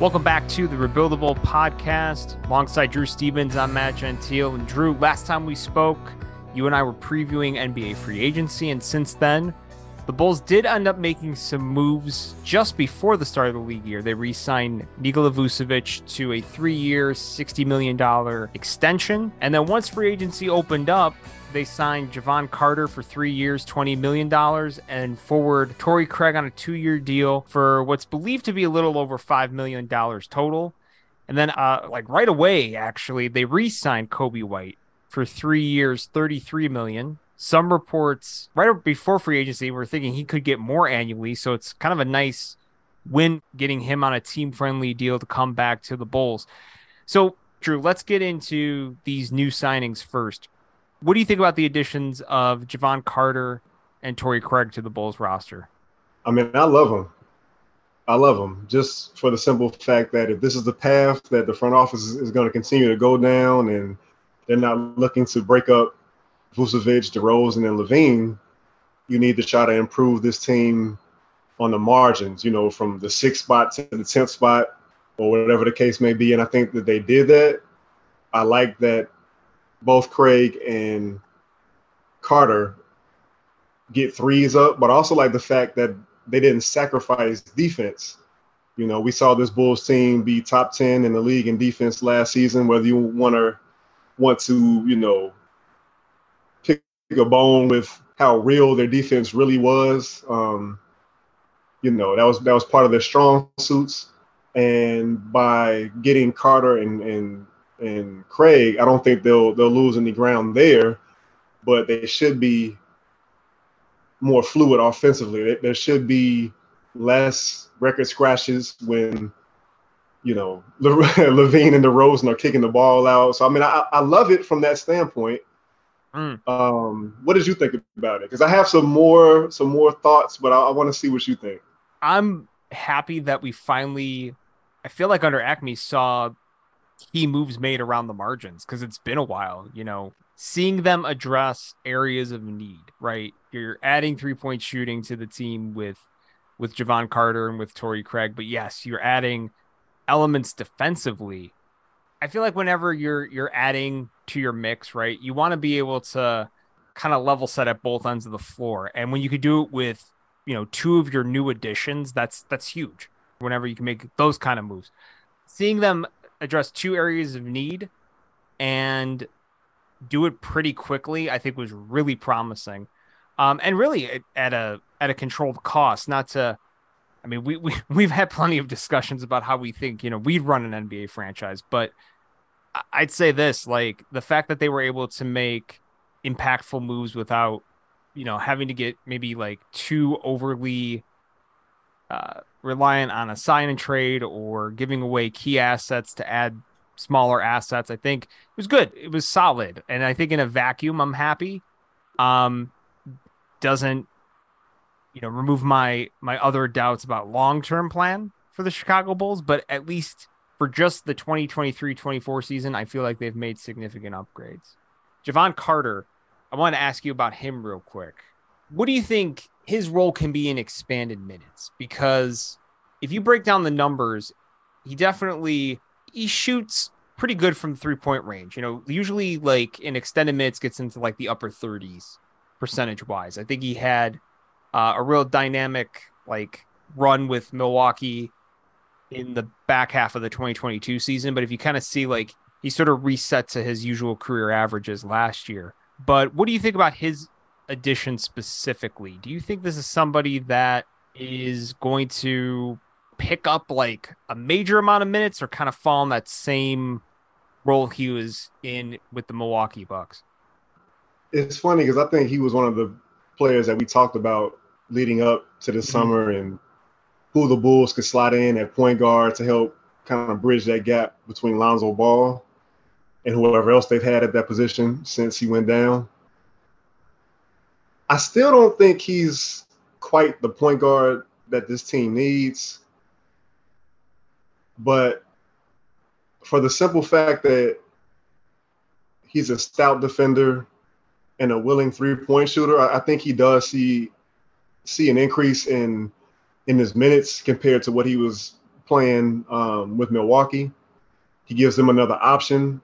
Welcome back to the Rebuildable Podcast. Alongside Drew Stevens, I'm Matt Gentile. And Drew, last time we spoke, you and I were previewing NBA free agency. And since then, the Bulls did end up making some moves just before the start of the league year. They re signed Nikola Vucevic to a three year, $60 million extension. And then once free agency opened up, they signed Jevon Carter for three years, $20 million, and forward Torrey Craig on a two year deal for what's believed to be a little over $5 million total. And then, uh, like right away, actually, they re signed Coby White for three years, 33 million. Some reports right before free agency were thinking he could get more annually. So it's kind of a nice win getting him on a team friendly deal to come back to the Bulls. So, Drew, let's get into these new signings first. What do you think about the additions of Jevon Carter and Torrey Craig to the Bulls roster? I mean, I love them. I love them just for the simple fact that if this is the path that the front office is going to continue to go down and they're not looking to break up Vucevic, DeRozan, and LaVine, you need to try to improve this team on the margins, you know, from the sixth spot to the 10th spot or whatever the case may be. And I think that they did that. I like that both Craig and Carter get threes up, but also like the fact that they didn't sacrifice defense. You know, we saw this Bulls team be top 10 in the league in defense last season, whether you want to want to, you know, pick a bone with how real their defense really was. Um, you know, that was that was part of their strong suits. And by getting Carter and, and and Craig, I don't think they'll they'll lose any ground there, but they should be more fluid offensively. There should be less record scratches when you know LaVine and DeRozan are kicking the ball out. So I mean, I, I love it from that standpoint. Mm. Um, what did you think about it? Because I have some more some more thoughts, but I, I want to see what you think. I'm happy that we finally. I feel like under AKME saw key moves made around the margins because it's been a while, you know, seeing them address areas of need, right? You're adding three point shooting to the team with with Jevon Carter and with Torrey Craig, but yes, you're adding elements defensively. I feel like whenever you're you're adding to your mix, right, you want to be able to kind of level set at both ends of the floor. And when you could do it with, you know, two of your new additions, that's that's huge. Whenever you can make those kind of moves. Seeing them address two areas of need and do it pretty quickly, I think was really promising. Um, and really at a at a controlled cost, not to I mean, we, we we've had plenty of discussions about how we think, you know, we'd run an NBA franchise, but I'd say this, like the fact that they were able to make impactful moves without, you know, having to get maybe like too overly uh, reliant on a sign and trade or giving away key assets to add smaller assets. I think it was good. It was solid. And I think in a vacuum, I'm happy. Um, doesn't, you know, remove my, my other doubts about long-term plan for the Chicago Bulls, but at least for just the 2023-24 season, I feel like they've made significant upgrades. Jevon Carter, I want to ask you about him real quick. What do you think his role can be in expanded minutes because if you break down the numbers, he definitely he shoots pretty good from three point range. You know, usually like in extended minutes gets into like the upper 30s percentage wise. I think he had uh, a real dynamic like run with Milwaukee in the back half of the 2022 season. But if you kind of see like he sort of reset to his usual career averages last year. But what do you think about his addition specifically, do you think this is somebody that is going to pick up like a major amount of minutes or kind of fall in that same role he was in with the Milwaukee Bucks? It's funny because I think he was one of the players that we talked about leading up to the mm-hmm. summer and who the Bulls could slide in at point guard to help kind of bridge that gap between Lonzo Ball and whoever else they've had at that position since he went down. I still don't think he's quite the point guard that this team needs. But for the simple fact that he's a stout defender and a willing three-point shooter, I, think he does see see an increase in in his minutes compared to what he was playing um, with Milwaukee. He gives them another option.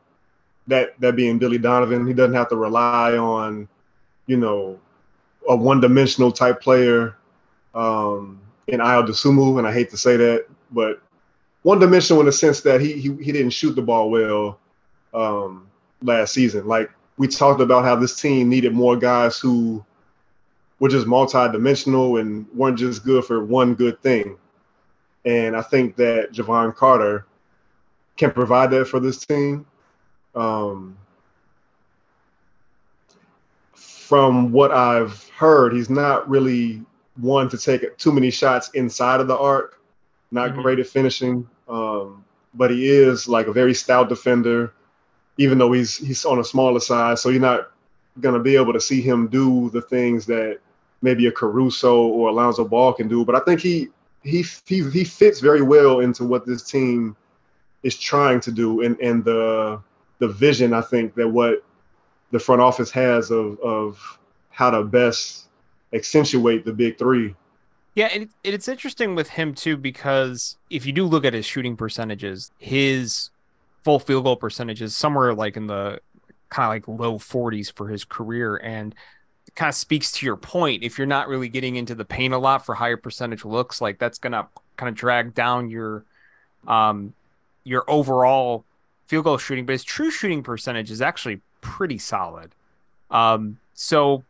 That that being Billy Donovan, he doesn't have to rely on, you know, a one-dimensional type player um, in Ayo Dosunmu, and I hate to say that, but one-dimensional in the sense that he he, he didn't shoot the ball well um, last season. Like we talked about how this team needed more guys who were just multi-dimensional and weren't just good for one good thing. And I think that Jevon Carter can provide that for this team. Um, from what I've heard, he's not really one to take too many shots inside of the arc. Not mm-hmm. great at finishing, um, but he is like a very stout defender. Even though he's he's on a smaller size, so you're not gonna be able to see him do the things that maybe a Caruso or Alonzo Ball can do. But I think he he he he fits very well into what this team is trying to do and and the the vision I think that what the front office has of of how to best accentuate the big three. Yeah, and it's interesting with him too because if you do look at his shooting percentages, his full field goal percentage is somewhere like in the kind of like low 40s for his career and kind of speaks to your point if you're not really getting into the paint a lot for higher percentage looks like that's going to kind of drag down your um your overall field goal shooting but his true shooting percentage is actually pretty solid. Um, so,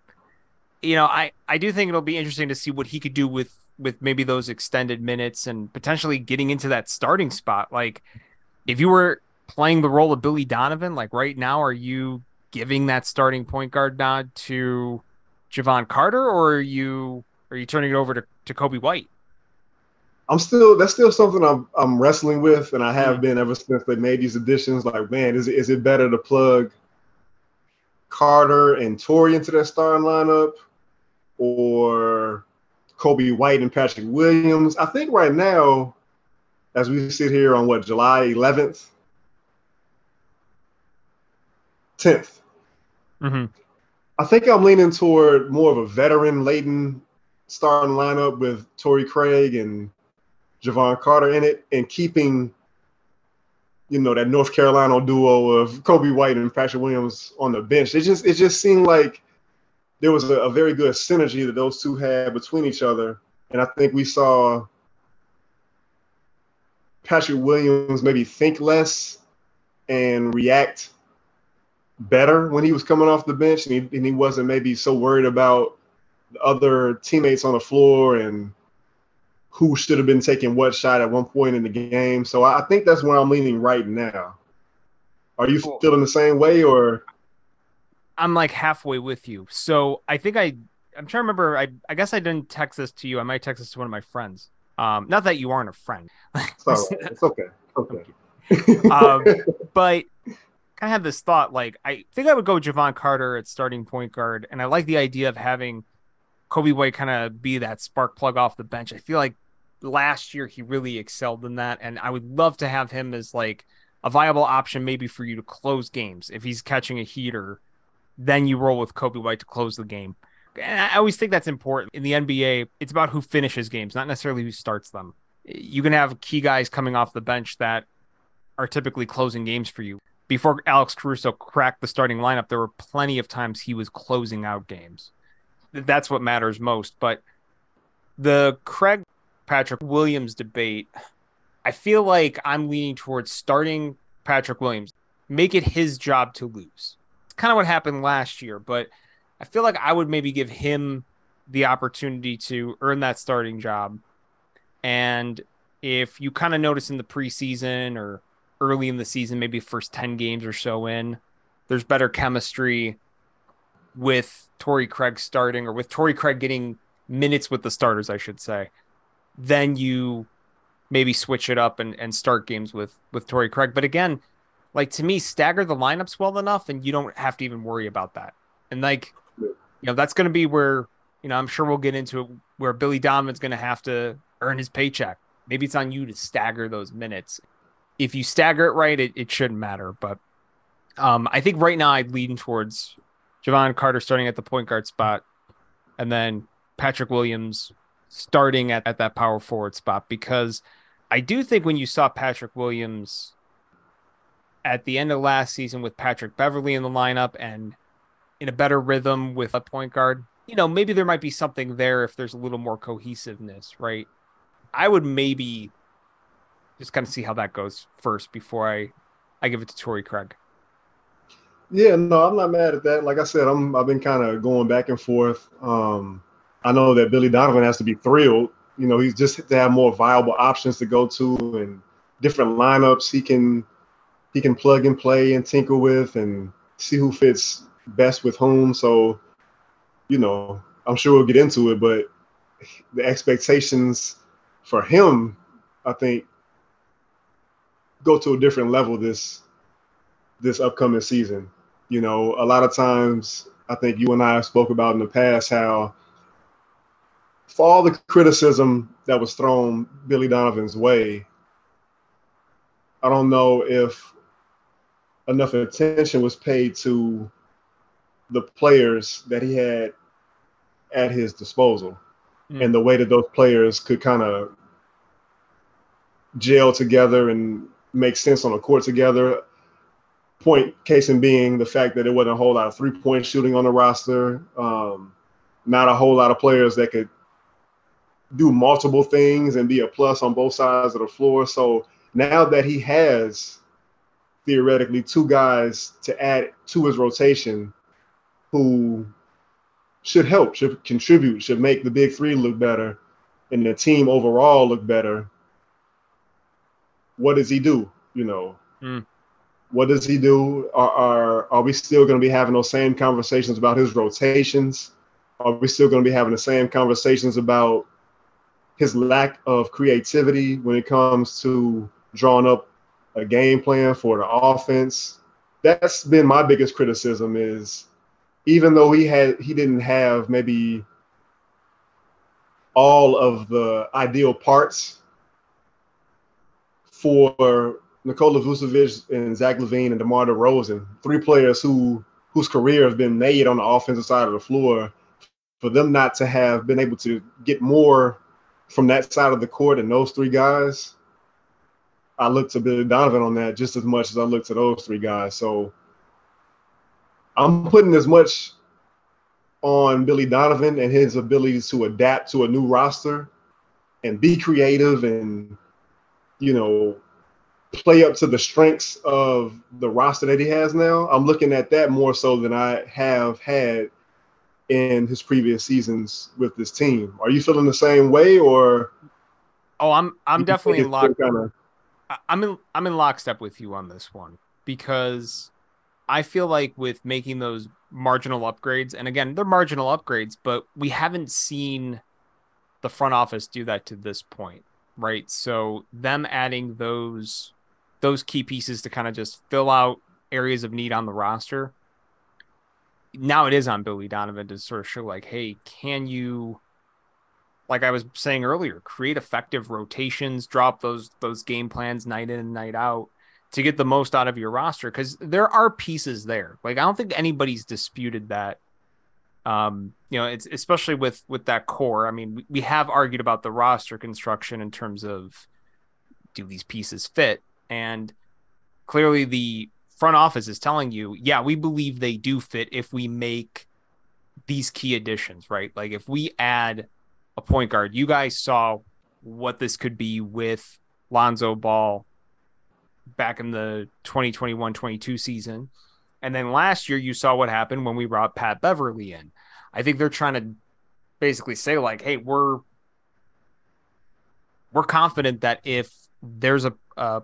you know, I I do think it'll be interesting to see what he could do with with maybe those extended minutes and potentially getting into that starting spot. Like, if you were playing the role of Billy Donovan, like right now, are you giving that starting point guard nod to Jevon Carter, or are you are you turning it over to, to Coby White? I'm still that's still something I'm I'm wrestling with, and I have been ever since they made these additions. Like, man, is it is it better to plug Carter and Torrey into that starting lineup, or Coby White and Patrick Williams. I think right now, as we sit here on what July 11th, 10th, mm-hmm. I think I'm leaning toward more of a veteran laden starting lineup with Torrey Craig and Jevon Carter in it, and keeping you know that North Carolina duo of Coby White and Patrick Williams on the bench. It just it just seemed like there was a, a, very good synergy that those two had between each other, and I think we saw Patrick Williams maybe think less and react better when he was coming off the bench, and he, and he wasn't maybe so worried about the other teammates on the floor and who should have been taking what shot at one point in the game. So I think that's where I'm leaning right now. Are you cool. feeling the same way or? I'm like halfway with you. So I think I, I'm trying to remember. I, I guess I didn't text this to you. I might text this to one of my friends. Um, not that you aren't a friend. it's, right. it's okay. Okay. um, but kind of had this thought like I think I would go Jevon Carter at starting point guard, and I like the idea of having Coby White kind of be that spark plug off the bench. I feel like last year he really excelled in that, and I would love to have him as like a viable option maybe for you to close games if he's catching a heater. Then you roll with Coby White to close the game. And I always think that's important in the NBA. It's about who finishes games, not necessarily who starts them. You can have key guys coming off the bench that are typically closing games for you. Before Alex Caruso cracked the starting lineup, there were plenty of times he was closing out games. That's what matters most. But the Craig Patrick Williams debate, I feel like I'm leaning towards starting Patrick Williams, make it his job to lose. It's kind of what happened last year, but I feel like I would maybe give him the opportunity to earn that starting job. And if you kind of notice in the preseason or early in the season, maybe first 10 games or so in, there's better chemistry with Torrey Craig starting or with Torrey Craig getting minutes with the starters, I should say then you maybe switch it up and, and start games with with Torrey Craig. But again, like to me, stagger the lineups well enough, and you don't have to even worry about that. And like, you know, that's going to be where you know I'm sure we'll get into it where Billy Donovan's going to have to earn his paycheck. Maybe it's on you to stagger those minutes. If you stagger it right, it, it shouldn't matter. But um, I think right now I'd lean towards Jevon Carter starting at the point guard spot, and then Patrick Williams starting at, at that power forward spot because I do think when you saw Patrick Williams at the end of last season with Patrick Beverley in the lineup and in a better rhythm with a point guard, you know, maybe there might be something there if there's a little more cohesiveness, right? I would maybe just kind of see how that goes first before I I give it to Torrey Craig. Yeah, no, I'm not mad at that. Like I said, I'm I've been kind of going back and forth. Um, I know that Billy Donovan has to be thrilled. You know, he's just to have more viable options to go to and different lineups he can he can plug and play and tinker with and see who fits best with whom. So, you know, I'm sure we'll get into it, but the expectations for him, I think, go to a different level this this upcoming season. You know, a lot of times I think you and I have spoke about in the past how for all the criticism that was thrown Billy Donovan's way, I don't know if enough attention was paid to the players that he had at his disposal mm. and the way that those players could kind of gel together and make sense on the court together. Point case in being the fact that there wasn't a whole lot of three point shooting on the roster, um, not a whole lot of players that could do multiple things and be a plus on both sides of the floor. So now that he has theoretically two guys to add to his rotation who should help, should contribute, should make the big three look better and the team overall look better what does he do? You know, mm. what does he do? Are, are, are we still going to be having those same conversations about his rotations? Are we still going to be having the same conversations about his lack of creativity when it comes to drawing up a game plan for the offense? That's been my biggest criticism is even though he had he didn't have maybe all of the ideal parts for Nikola Vucevic and Zach LaVine and DeMar DeRozan, three players who whose career have been made on the offensive side of the floor, for them not to have been able to get more from that side of the court and those three guys, I look to Billy Donovan on that just as much as I look to those three guys. So I'm putting as much on Billy Donovan and his ability to adapt to a new roster and be creative and you know, play up to the strengths of the roster that he has now. I'm looking at that more so than I have had in his previous seasons with this team. Are you feeling the same way or Oh, I'm I'm definitely in lock kinda... I'm in I'm in lockstep with you on this one because I feel like with making those marginal upgrades, and again, they're marginal upgrades, but we haven't seen the front office do that to this point right? So them adding those those key pieces to kind of just fill out areas of need on the roster. Now it is on Billy Donovan to sort of show like, hey, can you like I was saying earlier, create effective rotations, drop those those game plans night in and night out to get the most out of your roster because there are pieces there. Like I don't think anybody's disputed that um, you know, it's especially with with that core. I mean, we, we have argued about the roster construction in terms of do these pieces fit, and clearly the front office is telling you, yeah, we believe they do fit if we make these key additions, right? Like if we add a point guard, you guys saw what this could be with Lonzo Ball back in the 2021-22 season. And then last year, you saw what happened when we brought Pat Beverley in. I think they're trying to basically say like, hey, we're we're confident that if there's a, a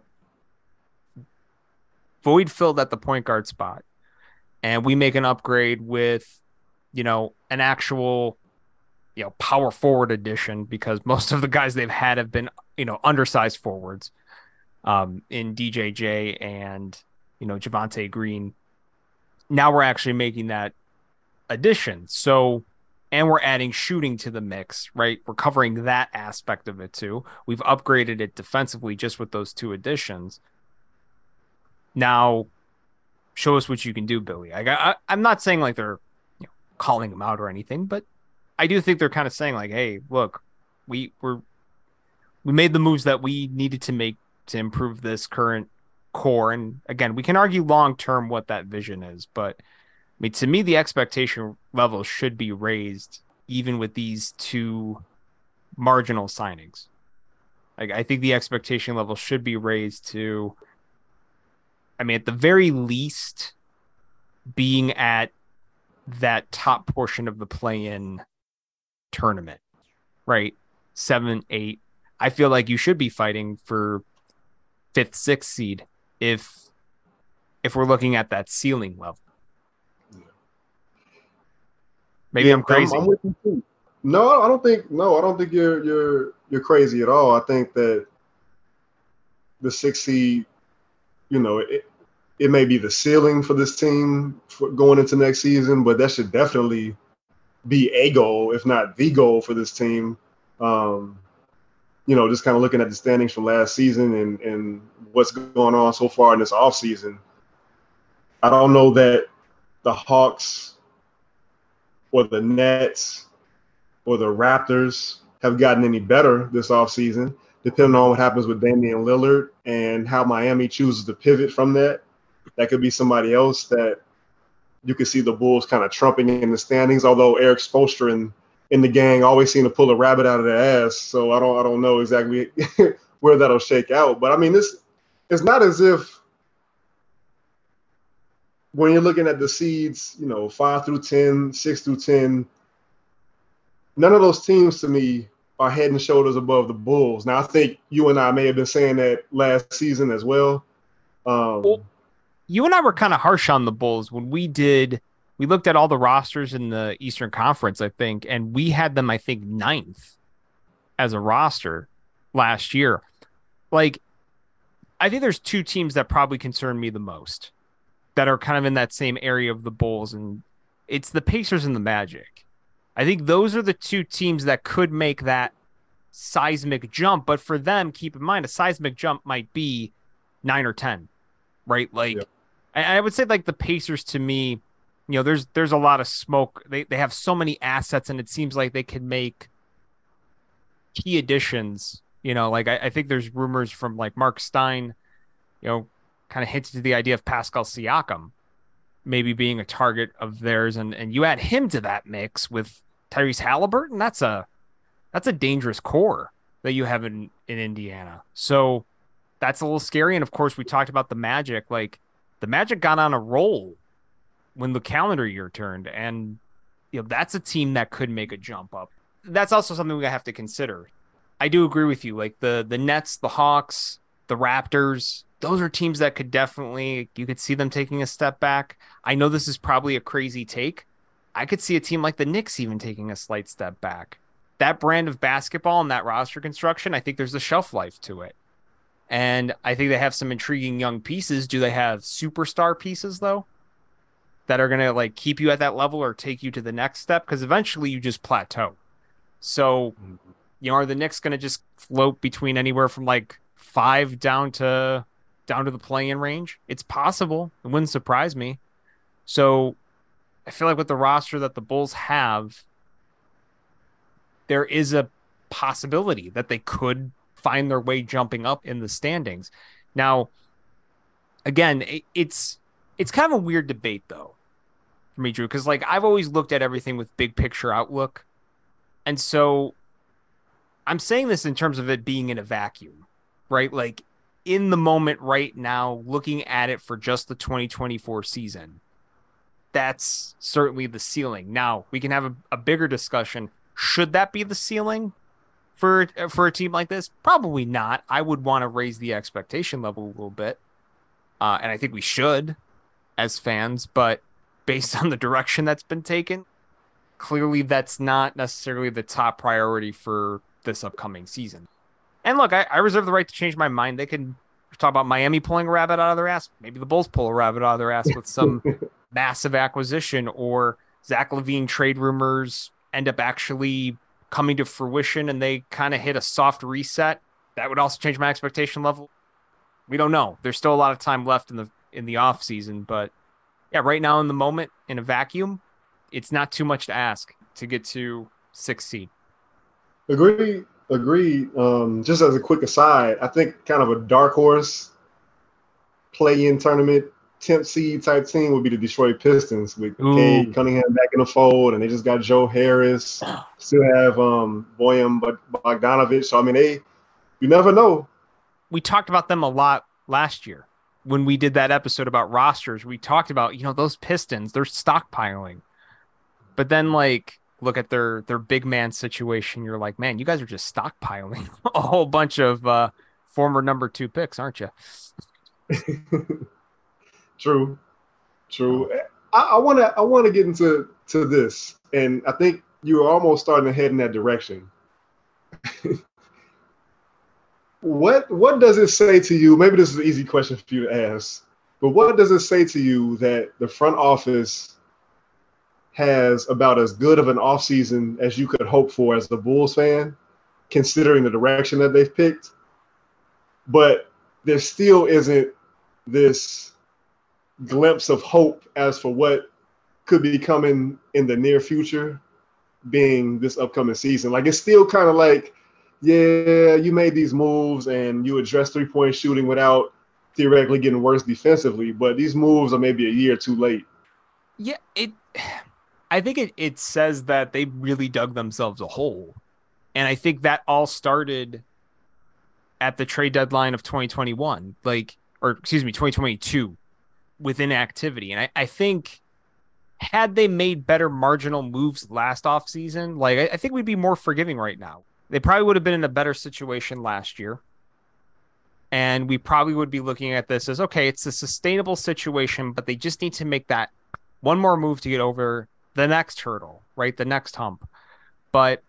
void filled at the point guard spot, and we make an upgrade with, you know, an actual, you know, power forward addition because most of the guys they've had have been, you know, undersized forwards, um, in DJJ and you know Javonte Green now we're actually making that addition. So, and we're adding shooting to the mix, right? We're covering that aspect of it too. We've upgraded it defensively just with those two additions. Now, show us what you can do, Billy. I, I I'm not saying like they're you know, calling him out or anything, but I do think they're kind of saying like, hey, look, we we're we made the moves that we needed to make to improve this current core. And again, we can argue long term what that vision is, but I mean, to me, the expectation level should be raised even with these two marginal signings. Like, I think the expectation level should be raised to, I mean, at the very least, being at that top portion of the play in tournament, right? Seven, eight. I feel like you should be fighting for fifth, sixth seed if if we're looking at that ceiling level. Maybe yeah, I'm crazy. I'm, I'm no, I don't think. No, I don't think you're you're you're crazy at all. I think that the six seed, you know, it it may be the ceiling for this team for going into next season, but that should definitely be a goal, if not the goal for this team. Um, you know, just kind of looking at the standings from last season and, and what's going on so far in this offseason, I don't know that the Hawks or the Nets or the Raptors have gotten any better this offseason, depending on what happens with Damian Lillard and how Miami chooses to pivot from that. That could be somebody else that you could see the Bulls kind of trumping in the standings, although Erik Spoelstra and in the gang always seem to pull a rabbit out of their ass. So I don't I don't know exactly where that'll shake out. But I mean, this it's not as if when you're looking at the seeds, you know, five through 10, six through 10, none of those teams to me are head and shoulders above the Bulls. Now, I think you and I may have been saying that last season as well. Um, well you and I were kind of harsh on the Bulls when we did we looked at all the rosters in the Eastern Conference, I think, and we had them, I think, ninth as a roster last year. Like, I think there's two teams that probably concern me the most that are kind of in that same area of the Bulls, and it's the Pacers and the Magic. I think those are the two teams that could make that seismic jump. But for them, keep in mind, a seismic jump might be nine or 10, right? Like, yeah. I would say, like, the Pacers to me you know, there's there's a lot of smoke. They they have so many assets, and it seems like they can make key additions. You know, like I, I think there's rumors from like Marc Stein, you know, kind of hinted to the idea of Pascal Siakam maybe being a target of theirs, and and you add him to that mix with Tyrese Halliburton. That's a that's a dangerous core that you have in in Indiana. So that's a little scary. And of course, we talked about the Magic. Like the Magic got on a roll when the calendar year turned, and you know that's a team that could make a jump up. That's also something we have to consider. I do agree with you. Like the the Nets, the Hawks, the Raptors, those are teams that could definitely you could see them taking a step back. I know this is probably a crazy take. I could see a team like the Knicks even taking a slight step back. That brand of basketball and that roster construction, I think there's a shelf life to it. And I think they have some intriguing young pieces. Do they have superstar pieces though? that are going to like keep you at that level or take you to the next step because eventually you just plateau. So, mm-hmm. you know, are the Knicks going to just float between anywhere from like five down to down to the playing range? It's possible. It wouldn't surprise me. So, I feel like with the roster that the Bulls have, there is a possibility that they could find their way jumping up in the standings. Now, again, it's it's kind of a weird debate though for me, Drew, because like I've always looked at everything with big picture outlook. And so I'm saying this in terms of it being in a vacuum, right? Like in the moment right now, looking at it for just the 2024 season, that's certainly the ceiling. Now we can have a, a bigger discussion. Should that be the ceiling for for a team like this? Probably not. I would want to raise the expectation level a little bit, uh, and I think we should as fans. But based on the direction that's been taken, clearly that's not necessarily the top priority for this upcoming season. And look, I, I reserve the right to change my mind. They can talk about Miami pulling a rabbit out of their ass. Maybe the Bulls pull a rabbit out of their ass with some massive acquisition or Zach LaVine trade rumors end up actually coming to fruition and they kind of hit a soft reset. That would also change my expectation level. We don't know. There's still a lot of time left in the in the off season, but yeah, right now in the moment in a vacuum, it's not too much to ask to get to six seed. Agree. Agreed. Um, just as a quick aside, I think kind of a dark horse play-in tournament temp seed type team would be the Detroit Pistons with Cade Cunningham back in the fold, and they just got Joe Harris. Still have um Bojan Bogdanovic. So I mean, they you never know. We talked about them a lot last year when we did that episode about rosters. We talked about you know those Pistons, they're stockpiling, but then like look at their their big man situation. You're like, man, you guys are just stockpiling a whole bunch of uh, former number two picks, aren't you? True, true. Oh. I want to I want to get into to this, and I think you're almost starting to head in that direction. what what does it say to you? Maybe this is an easy question for you to ask, but what does it say to you that the front office has about as good of an offseason as you could hope for as a Bulls fan, considering the direction that they've picked? But there still isn't this glimpse of hope as for what could be coming in the near future, being this upcoming season. Like it's still kind of like, yeah, you made these moves and you addressed three point shooting without theoretically getting worse defensively, but these moves are maybe a year too late. Yeah, it. I think it it says that they really dug themselves a hole, and I think that all started at the trade deadline of 2021, like or excuse me, 2022 within activity. And I, I think had they made better marginal moves last offseason, like I, I think we'd be more forgiving right now. They probably would have been in a better situation last year. And we probably would be looking at this as okay, it's a sustainable situation, but they just need to make that one more move to get over the next hurdle, right? The next hump. But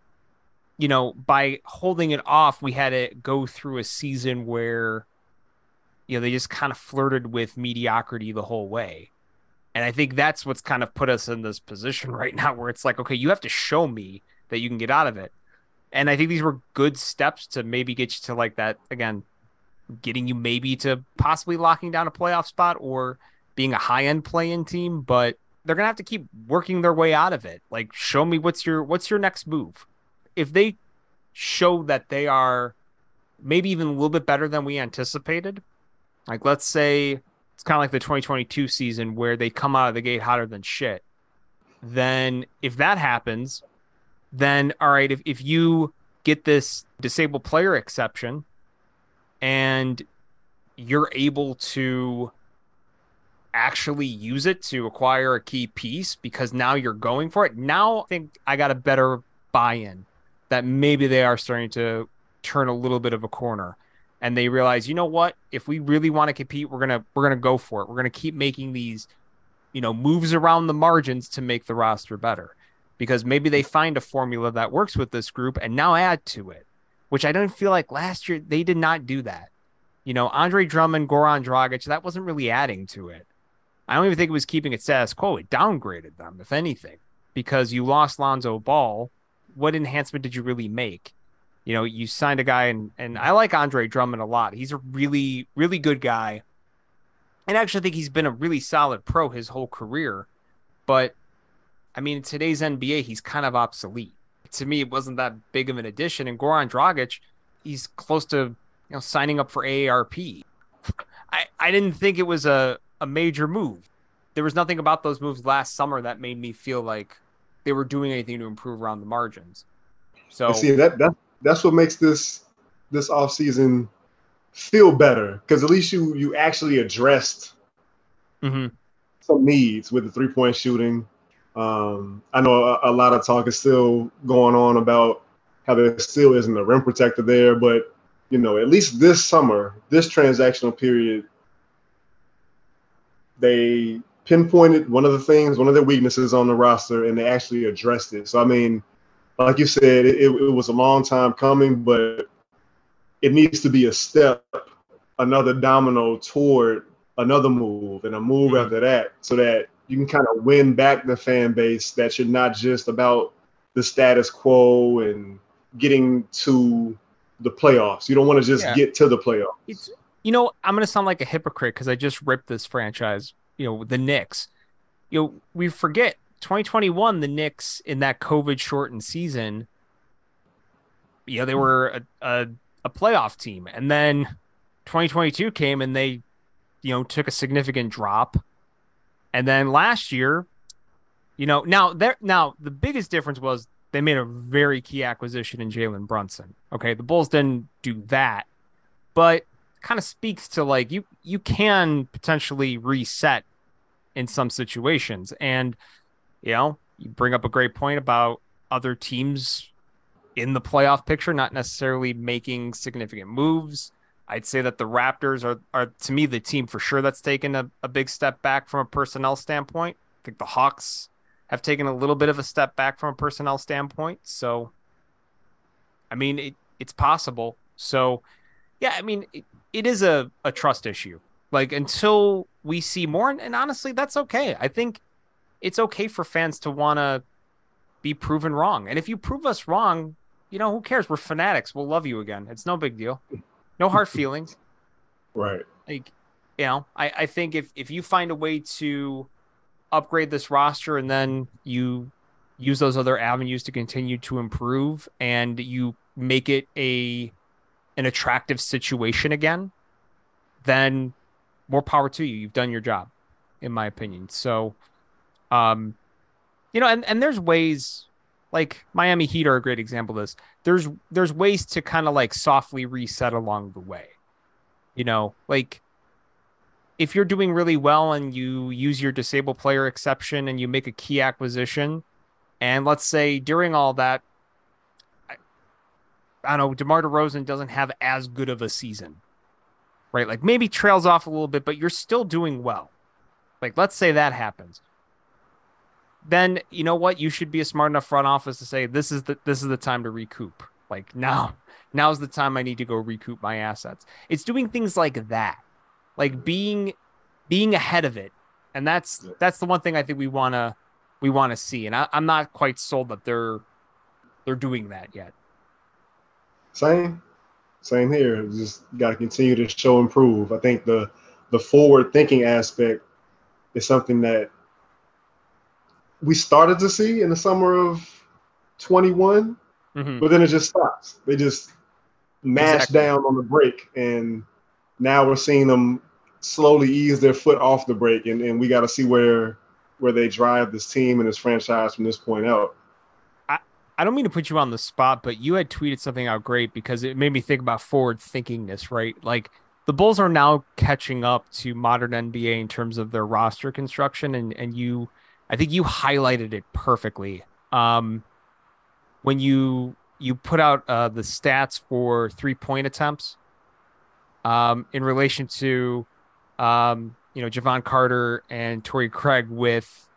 you know, by holding it off, we had to go through a season where you know, they just kind of flirted with mediocrity the whole way. And I think that's what's kind of put us in this position right now where it's like, okay, you have to show me that you can get out of it. And I think these were good steps to maybe get you to like that again, getting you maybe to possibly locking down a playoff spot or being a high end play in team, but they're gonna have to keep working their way out of it. Like show me what's your what's your next move. If they show that they are maybe even a little bit better than we anticipated, like let's say it's kind of like the 2022 season where they come out of the gate hotter than shit. Then if that happens, then all right, if, if you get this disabled player exception and you're able to actually use it to acquire a key piece because now you're going for it. Now I think I got a better buy-in that maybe they are starting to turn a little bit of a corner and they realize, you know what, if we really want to compete, we're gonna we're gonna go for it. We're gonna keep making these, you know, moves around the margins to make the roster better. Because maybe they find a formula that works with this group and now add to it. Which I don't feel like last year they did not do that. You know, Andre Drummond, Goran Dragic, that wasn't really adding to it. I don't even think it was keeping it status quo. It downgraded them, if anything, because you lost Lonzo Ball. What enhancement did you really make? You know, you signed a guy and and I like Andre Drummond a lot. He's a really really good guy. And I actually think he's been a really solid pro his whole career. But I mean, in today's NBA, he's kind of obsolete. To me, it wasn't that big of an addition. And Goran Dragic, he's close to you know signing up for AARP. I, I didn't think it was a, a major move. There was nothing about those moves last summer that made me feel like they were doing anything to improve around the margins. So see that that that's what makes this this off season feel better because at least you you actually addressed mm-hmm. some needs with the three point shooting. Um, I know a, a, lot of talk is still going on about how there still isn't a rim protector there, but you know, at least this summer, this transactional period, they pinpointed one of the things, one of their weaknesses on the roster, and they actually addressed it. So I mean, like you said, it, it was a long time coming, but it needs to be a step, another domino toward another move and a move mm-hmm. after that, so that you can kind of win back the fan base that you're not just about the status quo and getting to the playoffs. You don't want to just yeah. get to the playoffs. It's, you know, I'm going to sound like a hypocrite because I just ripped this franchise, you know, the Knicks. You know, we forget 2021, the Knicks in that COVID shortened season, you know, they were a, a, a playoff team. And then 2022 came and they, you know, took a significant drop. And then last year, you know, now there now the biggest difference was they made a very key acquisition in Jalen Brunson. Okay. The Bulls didn't do that, but kind of speaks to like you you can potentially reset in some situations. And, you know, you bring up a great point about other teams in the playoff picture, not necessarily making significant moves. I'd say that the Raptors are, are to me, the team for sure that's taken a, a big step back from a personnel standpoint. I think the Hawks have taken a little bit of a step back from a personnel standpoint. So, I mean, it, it's possible. So, yeah, I mean, it, it is a, a trust issue. Like until we see more, and, and honestly, that's okay. I think it's okay for fans to want to be proven wrong. And if you prove us wrong, you know, who cares? We're fanatics. We'll love you again. It's no big deal. No hard feelings. Right. Like, you know, I, I think if, if you find a way to upgrade this roster and then you use those other avenues to continue to improve and you make it a an attractive situation again, then more power to you. You've done your job, in my opinion. So, um, you know, and, and there's ways like Miami Heat are a great example of this. There's there's ways to kind of like softly reset along the way. You know, like if you're doing really well and you use your disabled player exception and you make a key acquisition, and let's say during all that, I, don't know, DeMar DeRozan doesn't have as good of a season, right? Like maybe trails off a little bit, but you're still doing well. Like let's say that happens then you know what? You should be a smart enough front office to say this is the this is the time to recoup. Like now, now's the time I need to go recoup my assets. It's doing things like that, like being being ahead of it, and that's that's the one thing I think we wanna we want to see. And I, I'm not quite sold that they're they're doing that yet. Same, same here. Just got to continue to show improve. I think the the forward thinking aspect is something that we started to see in the summer of 21, mm-hmm. but then it just stops. They just mash exactly. down on the brake, and now we're seeing them slowly ease their foot off the brake, and, and we got to see where where they drive this team and this franchise from this point out. I, I don't mean to put you on the spot, but you had tweeted something out great because it made me think about forward thinkingness, right? Like the Bulls are now catching up to modern NBA in terms of their roster construction, and and you I think you highlighted it perfectly. Um, when you you put out uh, the stats for three point attempts um, in relation to um, you know Jevon Carter and Torrey Craig with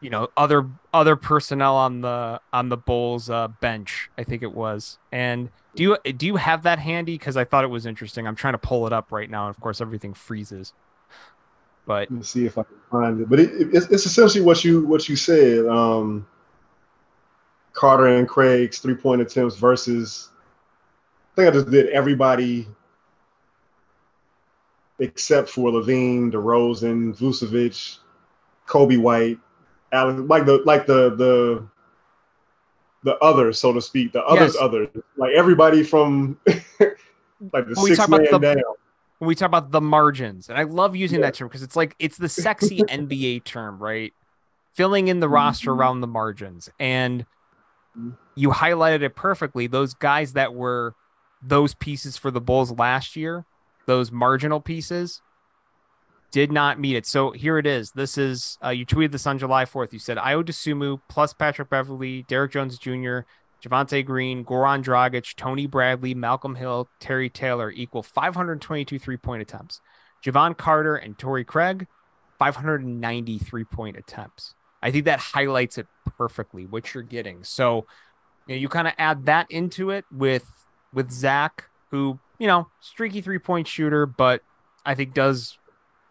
you know other other personnel on the on the Bulls uh, bench. I think it was. And do you do you have that handy? Because I thought it was interesting. I'm trying to pull it up right now, and of course everything freezes. But let me see if I can find it. But it, it, it's, it's, essentially what you what you said. Um, Carter and Craig's three point attempts versus. I think I just did everybody except for LaVine, DeRozan, Vucevic, Coby White, Alex, like the like the the the others, so to speak, the others, yes. others, like everybody from like the six man the, down when we talk about the margins. And I love using yeah. that term because it's like it's the sexy NBA term, right? Filling in the mm-hmm. roster around the margins. And you highlighted it perfectly. Those guys that were those pieces for the Bulls last year, those marginal pieces, did not meet it. So here it is. This is uh, you tweeted this on July 4th. You said Ayo Dosunmu plus Patrick Beverley, Derrick Jones Jr., Javonte Green, Goran Dragic, Tony Bradley, Malcolm Hill, Terry Taylor equal 522 three point attempts. Jevon Carter and Torrey Craig, 590 three point attempts. I think that highlights it perfectly what you're getting. So you, know, you kind of add that into it with with Zach, who you know streaky three point shooter, but I think does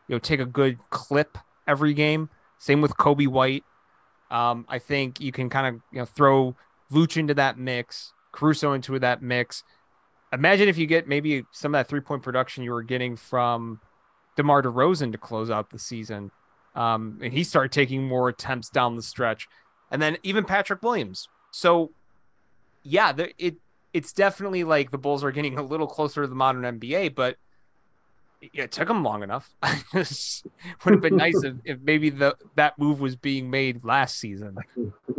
you know take a good clip every game. Same with Coby White. Um, I think you can kind of you know throw Vooch into that mix, Caruso into that mix. Imagine if you get maybe some of that three point production you were getting from DeMar DeRozan to close out the season. Um, and he started taking more attempts down the stretch. And then even Patrick Williams. So, yeah, the, it it's definitely like the Bulls are getting a little closer to the modern NBA, but it took them long enough. would have been nice if, if maybe the that move was being made last season.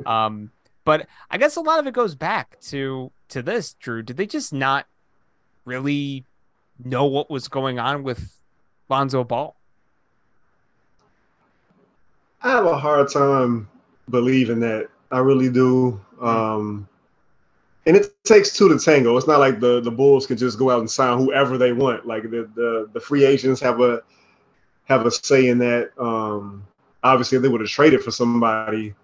Um, but I guess a lot of it goes back to to this, Drew. Did they just not really know what was going on with Lonzo Ball? I have a hard time believing that. I really do. Um, and it takes two to tango. It's not like the the Bulls can just go out and sign whoever they want. Like the the, the free agents have a have a say in that. Um, obviously, if they would have traded for somebody,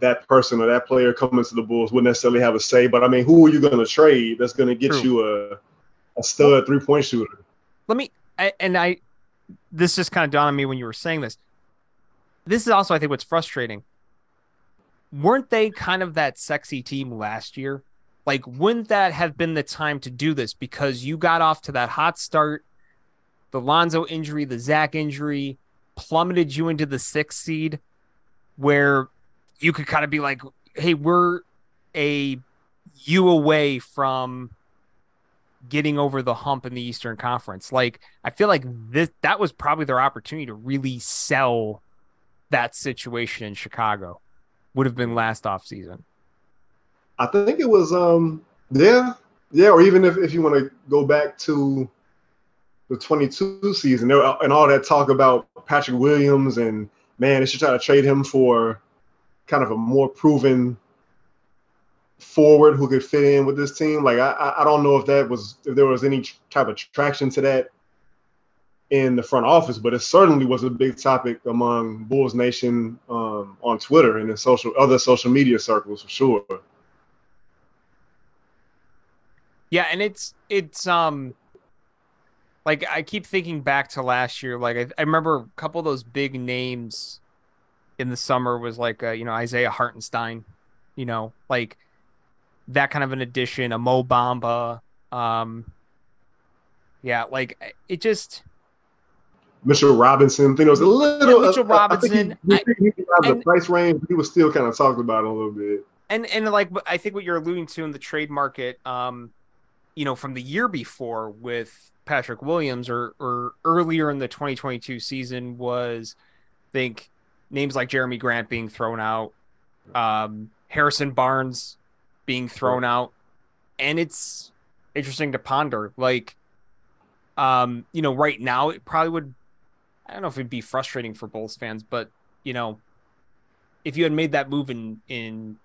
that person or that player coming to the Bulls wouldn't necessarily have a say. But I mean, who are you going to trade that's going to get True. you a a stud three point shooter? Let me I, and I. This just kind of dawned on me when you were saying this. This is also, I think, what's frustrating. Weren't they kind of that sexy team last year? Like, wouldn't that have been the time to do this? Because you got off to that hot start. The Lonzo injury, the Zach injury plummeted you into the sixth seed where you could kind of be like, hey, we're a you away from getting over the hump in the Eastern Conference. Like, I feel like this that was probably their opportunity to really sell that situation in Chicago. Would have been last off season. I think it was um yeah yeah or even if, if you want to go back to the 22 season and all that talk about Patrick Williams and man they should try to trade him for kind of a more proven forward who could fit in with this team like I I don't know if that was if there was any type of traction to that in the front office, but it certainly was a big topic among Bulls Nation um, on Twitter and in social other social media circles for sure. Yeah, and it's it's um like I keep thinking back to last year. Like I, I remember a couple of those big names in the summer was like uh, you know Isaiah Hartenstein, you know like that kind of an addition, a Mo Bamba. Um, yeah, like it just. Mitchell Robinson, I think it was a little. Yeah, Mitchell Robinson. I think he, he, he the price range, he was still kind of talked about a little bit. And and like I think what you're alluding to in the trade market, um, you know, from the year before with Patrick Williams or or earlier in the 2022 season was I think names like Jerami Grant being thrown out, um, Harrison Barnes being thrown out, and it's interesting to ponder. Like, um, you know, right now it probably would. I don't know if it'd be frustrating for Bulls fans, but you know, if you had made that move in in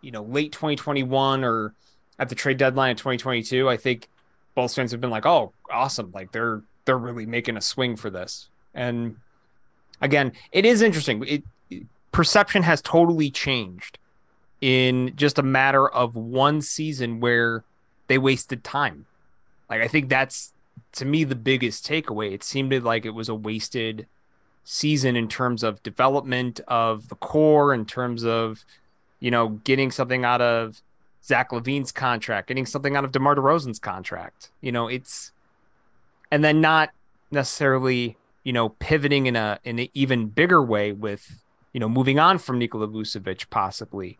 you know late 2021 or at the trade deadline in 2022, I think Bulls fans have been like, "Oh, awesome! Like they're they're really making a swing for this." And again, it is interesting. It, perception has totally changed in just a matter of one season where they wasted time. Like I think that's to me the biggest takeaway. It seemed like it was a wasted season in terms of development of the core, in terms of you know getting something out of Zach LaVine's contract, getting something out of DeMar DeRozan's contract. You know, it's and then not necessarily, you know, pivoting in a in an even bigger way with, you know, moving on from Nikola Vucevic possibly.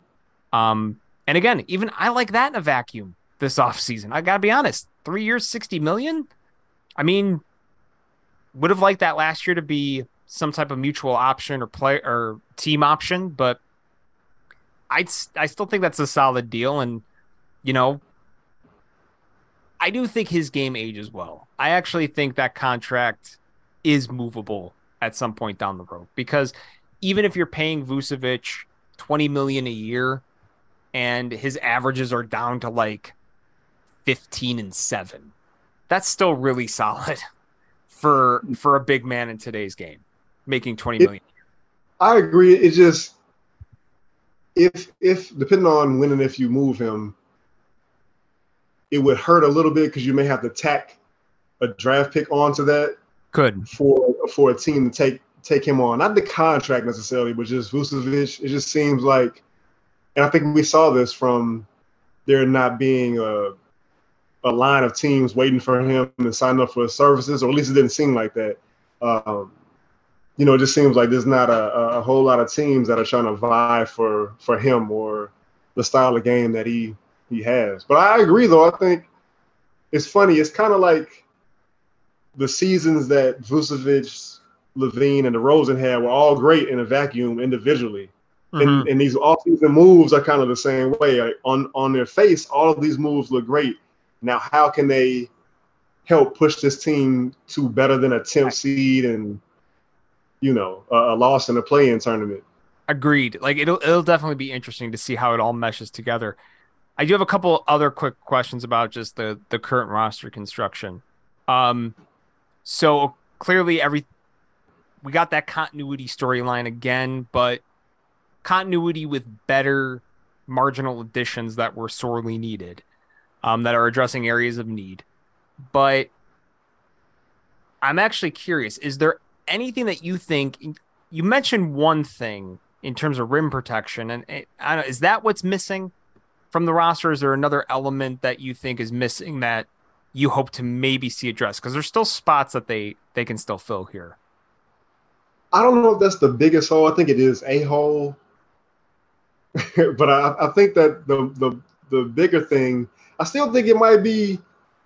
Um, and again, even I like that in a vacuum this offseason. I gotta be honest. Three years, 60 million. I mean, would have liked that last year to be some type of mutual option or play or team option, but I I still think that's a solid deal, and you know, I do think his game ages well. I actually think that contract is movable at some point down the road because even if you're paying Vucevic twenty million a year, and his averages are down to like fifteen and seven, that's still really solid for for a big man in today's game, making twenty million. It, I agree. It just if if depending on when and if you move him, it would hurt a little bit because you may have to tack a draft pick onto that. Could for for a team to take take him on, not the contract necessarily, but just Vucevic. It just seems like, and I think we saw this from there not being a a line of teams waiting for him to sign up for his services, or at least it didn't seem like that. Um, you know, it just seems like there's not a, a whole lot of teams that are trying to vie for for him or the style of game that he he has. But I agree, though. I think it's funny. It's kind of like the seasons that Vucevic, LaVine, and DeRozan had were all great in a vacuum individually. Mm-hmm. And, and, these offseason moves are kind of the same way. Like on on their face, all of these moves look great. Now, how can they help push this team to better than a 10th seed and you know a, a loss in a play-in tournament? Agreed. Like it'll it'll definitely be interesting to see how it all meshes together. I do have a couple other quick questions about just the the current roster construction. Um, so clearly every we got that continuity storyline again, but continuity with better marginal additions that were sorely needed, um, that are addressing areas of need. But I'm actually curious: is there anything that you think? You mentioned one thing in terms of rim protection, and it, I don't, is that what's missing from the roster? Is there another element that you think is missing that you hope to maybe see addressed? Because there's still spots that they they can still fill here. I don't know if that's the biggest hole. I think it is a hole. but I, I think that the the the bigger thing, I still think it might be.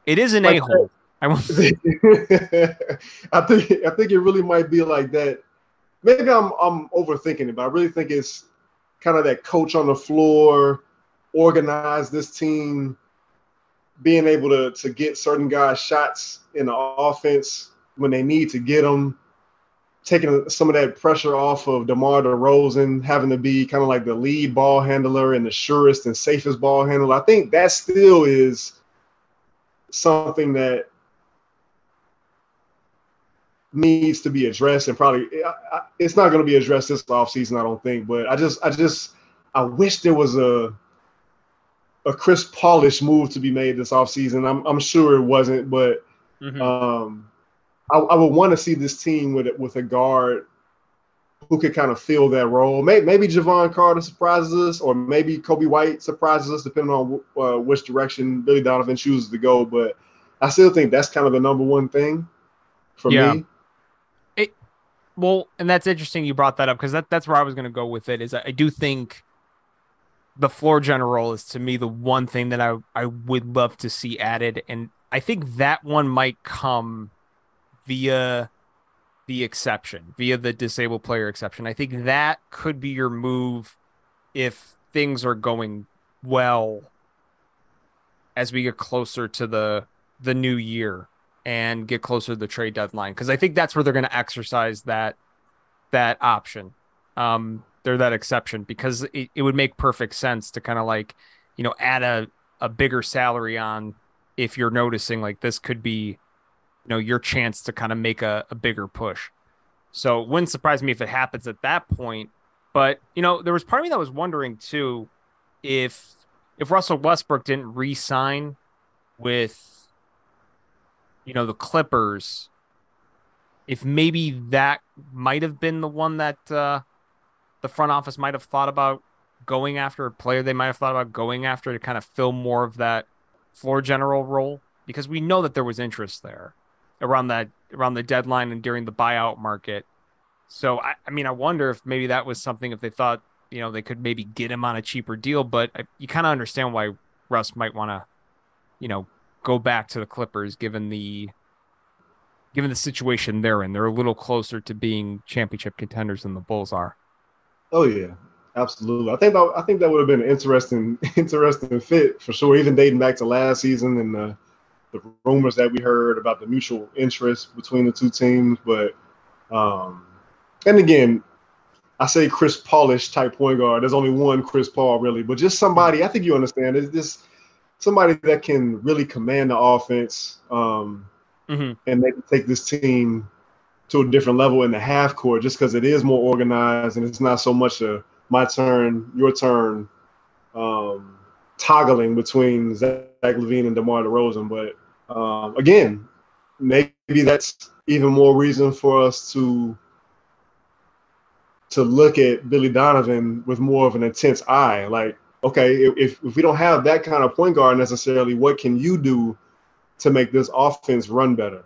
It is an like a hole. I. I think I think it really might be like that. Maybe I'm I'm overthinking it, but I really think it's kind of that coach on the floor, organize this team, being able to to get certain guys shots in the offense when they need to get them taking some of that pressure off of DeMar DeRozan, having to be kind of like the lead ball handler and the surest and safest ball handler. I think that still is something that needs to be addressed and probably it's not going to be addressed this offseason, I don't think. But I just, I just, I wish there was a a Chris Paul-ish move to be made this offseason. I'm, I'm sure it wasn't, but mm-hmm. um, I, I would want to see this team with with a guard who could kind of fill that role. Maybe, maybe Jevon Carter surprises us, or maybe Coby White surprises us, depending on uh, which direction Billy Donovan chooses to go. But I still think that's kind of the number one thing for yeah. me. It well, and that's interesting you brought that up because that, that's where I was going to go with it. Is I do think the floor general is to me the one thing that I I would love to see added, and I think that one might come via the exception, via the disabled player exception. I think that could be your move if things are going well as we get closer to the the new year and get closer to the trade deadline because I think that's where they're going to exercise that that option. Um, they're that exception because it, it would make perfect sense to kind of like you know add a a bigger salary on if you're noticing like this could be you know your chance to kind of make a, a bigger push. So it wouldn't surprise me if it happens at that point. But you know, there was part of me that was wondering too if if Russell Westbrook didn't re-sign with you know the Clippers, if maybe that might have been the one that uh, the front office might have thought about going after a player they might have thought about going after to kind of fill more of that floor general role because we know that there was interest there around that around the deadline and during the buyout market. So I, I mean, I wonder if maybe that was something if they thought you know they could maybe get him on a cheaper deal, but I, you kind of understand why Russ might want to, you know, go back to the Clippers given the given the situation they're in. They're a little closer to being championship contenders than the Bulls are. Oh yeah, absolutely. I think that I think that would have been an interesting interesting fit for sure. Even dating back to last season and the the rumors that we heard about the mutual interest between the two teams. But um, and again, I say Chris Paul-ish type point guard. There's only one Chris Paul really, but just somebody. I think you understand. Is this somebody that can really command the offense um, mm-hmm. and maybe take this team to a different level in the half court, just because it is more organized and it's not so much a my turn, your turn. Um, toggling between Zach LaVine and DeMar DeRozan. But um, again, maybe that's even more reason for us to to look at Billy Donovan with more of an intense eye. Like, okay, if, if we don't have that kind of point guard necessarily, what can you do to make this offense run better?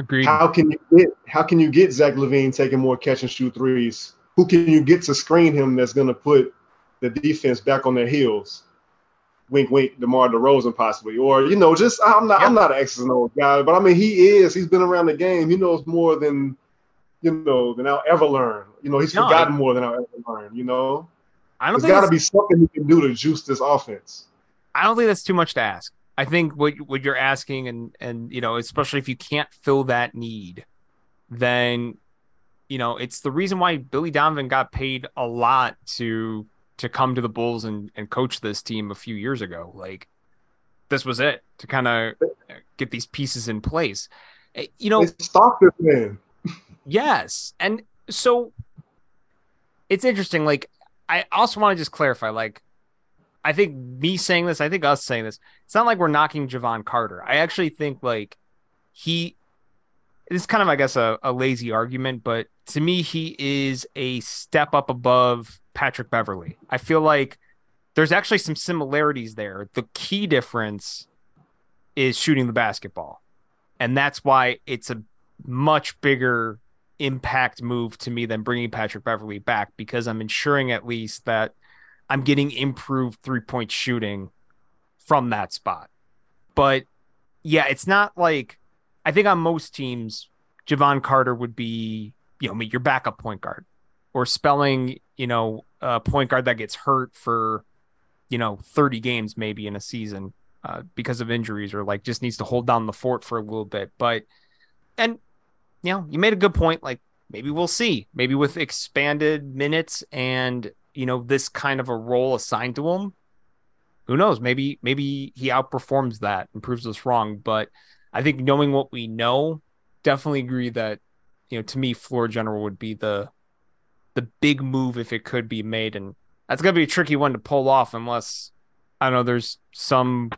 Agreed. How can you get how can you get Zach LaVine taking more catch and shoot threes? Who can you get to screen him that's gonna put the defense back on their heels? wink, wink, DeMar DeRozan possibly, or you know, just I'm not, I'm not an X's and O's guy, but I mean, he is. He's been around the game. He knows more than you know than I'll ever learn. You know, he's no, forgotten more than I'll ever learn. You know, I don't. There's got to be something he can do to juice this offense. I don't think that's too much to ask. I think what what you're asking, and and you know, especially if you can't fill that need, then you know it's the reason why Billy Donovan got paid a lot to to come to the Bulls and and coach this team a few years ago. Like this was it to kind of get these pieces in place. Eh, you know, stop this man. yes, and so it's interesting. Like I also want to just clarify, like I think me saying this, I think us saying this, it's not like we're knocking Jevon Carter. I actually think like he it's kind of I guess a, a lazy argument, but to me he is a step up above Patrick Beverley. I feel like there's actually some similarities there. The key difference is shooting the basketball. And that's why it's a much bigger impact move to me than bringing Patrick Beverley back because I'm ensuring at least that I'm getting improved three point shooting from that spot. But yeah, it's not like I think on most teams, Jevon Carter would be, you know, your backup point guard or spelling, you know, a point guard that gets hurt for, you know, 30 games maybe in a season uh, because of injuries or like just needs to hold down the fort for a little bit. But, and, you know, you made a good point. Like maybe we'll see. Maybe with expanded minutes and you know this kind of a role assigned to him who knows? Maybe maybe he outperforms that and proves us wrong but i think knowing what we know definitely agree that you know to me floor general would be the the big move if it could be made and that's going to be a tricky one to pull off unless i don't know there's some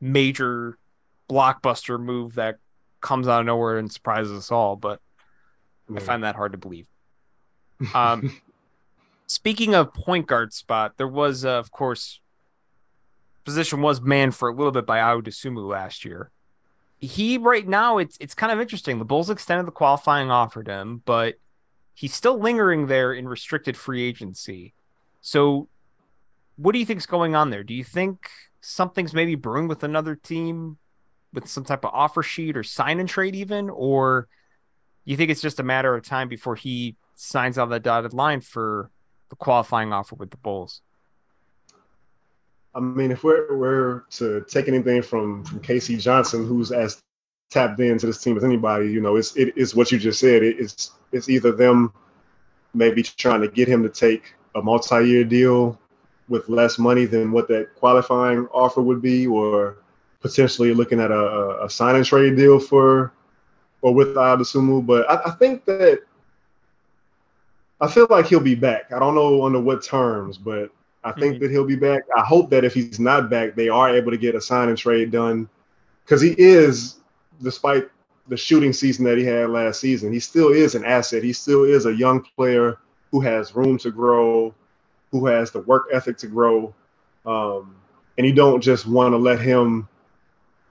major blockbuster move that comes out of nowhere and surprises us all but i find that hard to believe. Um Speaking of point guard spot, there was, uh, of course, position was manned for a little bit by Ayo Dosunmu last year. He right now, it's it's kind of interesting. The Bulls extended the qualifying offer to him, but he's still lingering there in restricted free agency. So, what do you think's going on there? Do you think something's maybe brewing with another team with some type of offer sheet or sign and trade, even, or you think it's just a matter of time before he signs on the dotted line for the qualifying offer with the Bulls? I mean, if we're we're to take anything from from K.C. Johnson, who's as tapped into this team as anybody, you know, it's it is what you just said. It, it's it's either them maybe trying to get him to take a multi-year deal with less money than what that qualifying offer would be, or potentially looking at a, a sign and trade deal for or with Dosunmu. But I, I think that I feel like he'll be back. I don't know under what terms, but I think mm-hmm. that he'll be back. I hope that if he's not back, they are able to get a sign and trade done because he is, despite the shooting season that he had last season, he still is an asset. He still is a young player who has room to grow, who has the work ethic to grow. Um, and you don't just want to let him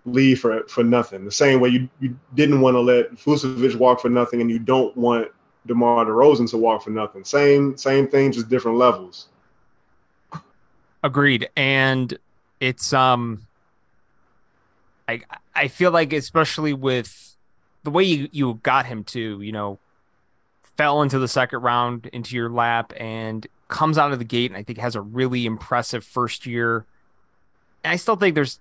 leave for for nothing. The same way you, you didn't want to let Vucevic walk for nothing, and you don't want DeMar DeRozan to walk for nothing. Same same thing, just different levels. Agreed. And it's um I I feel like especially with the way you, you got him to, you know, fell into the second round into your lap and comes out of the gate and I think has a really impressive first year. And I still think there's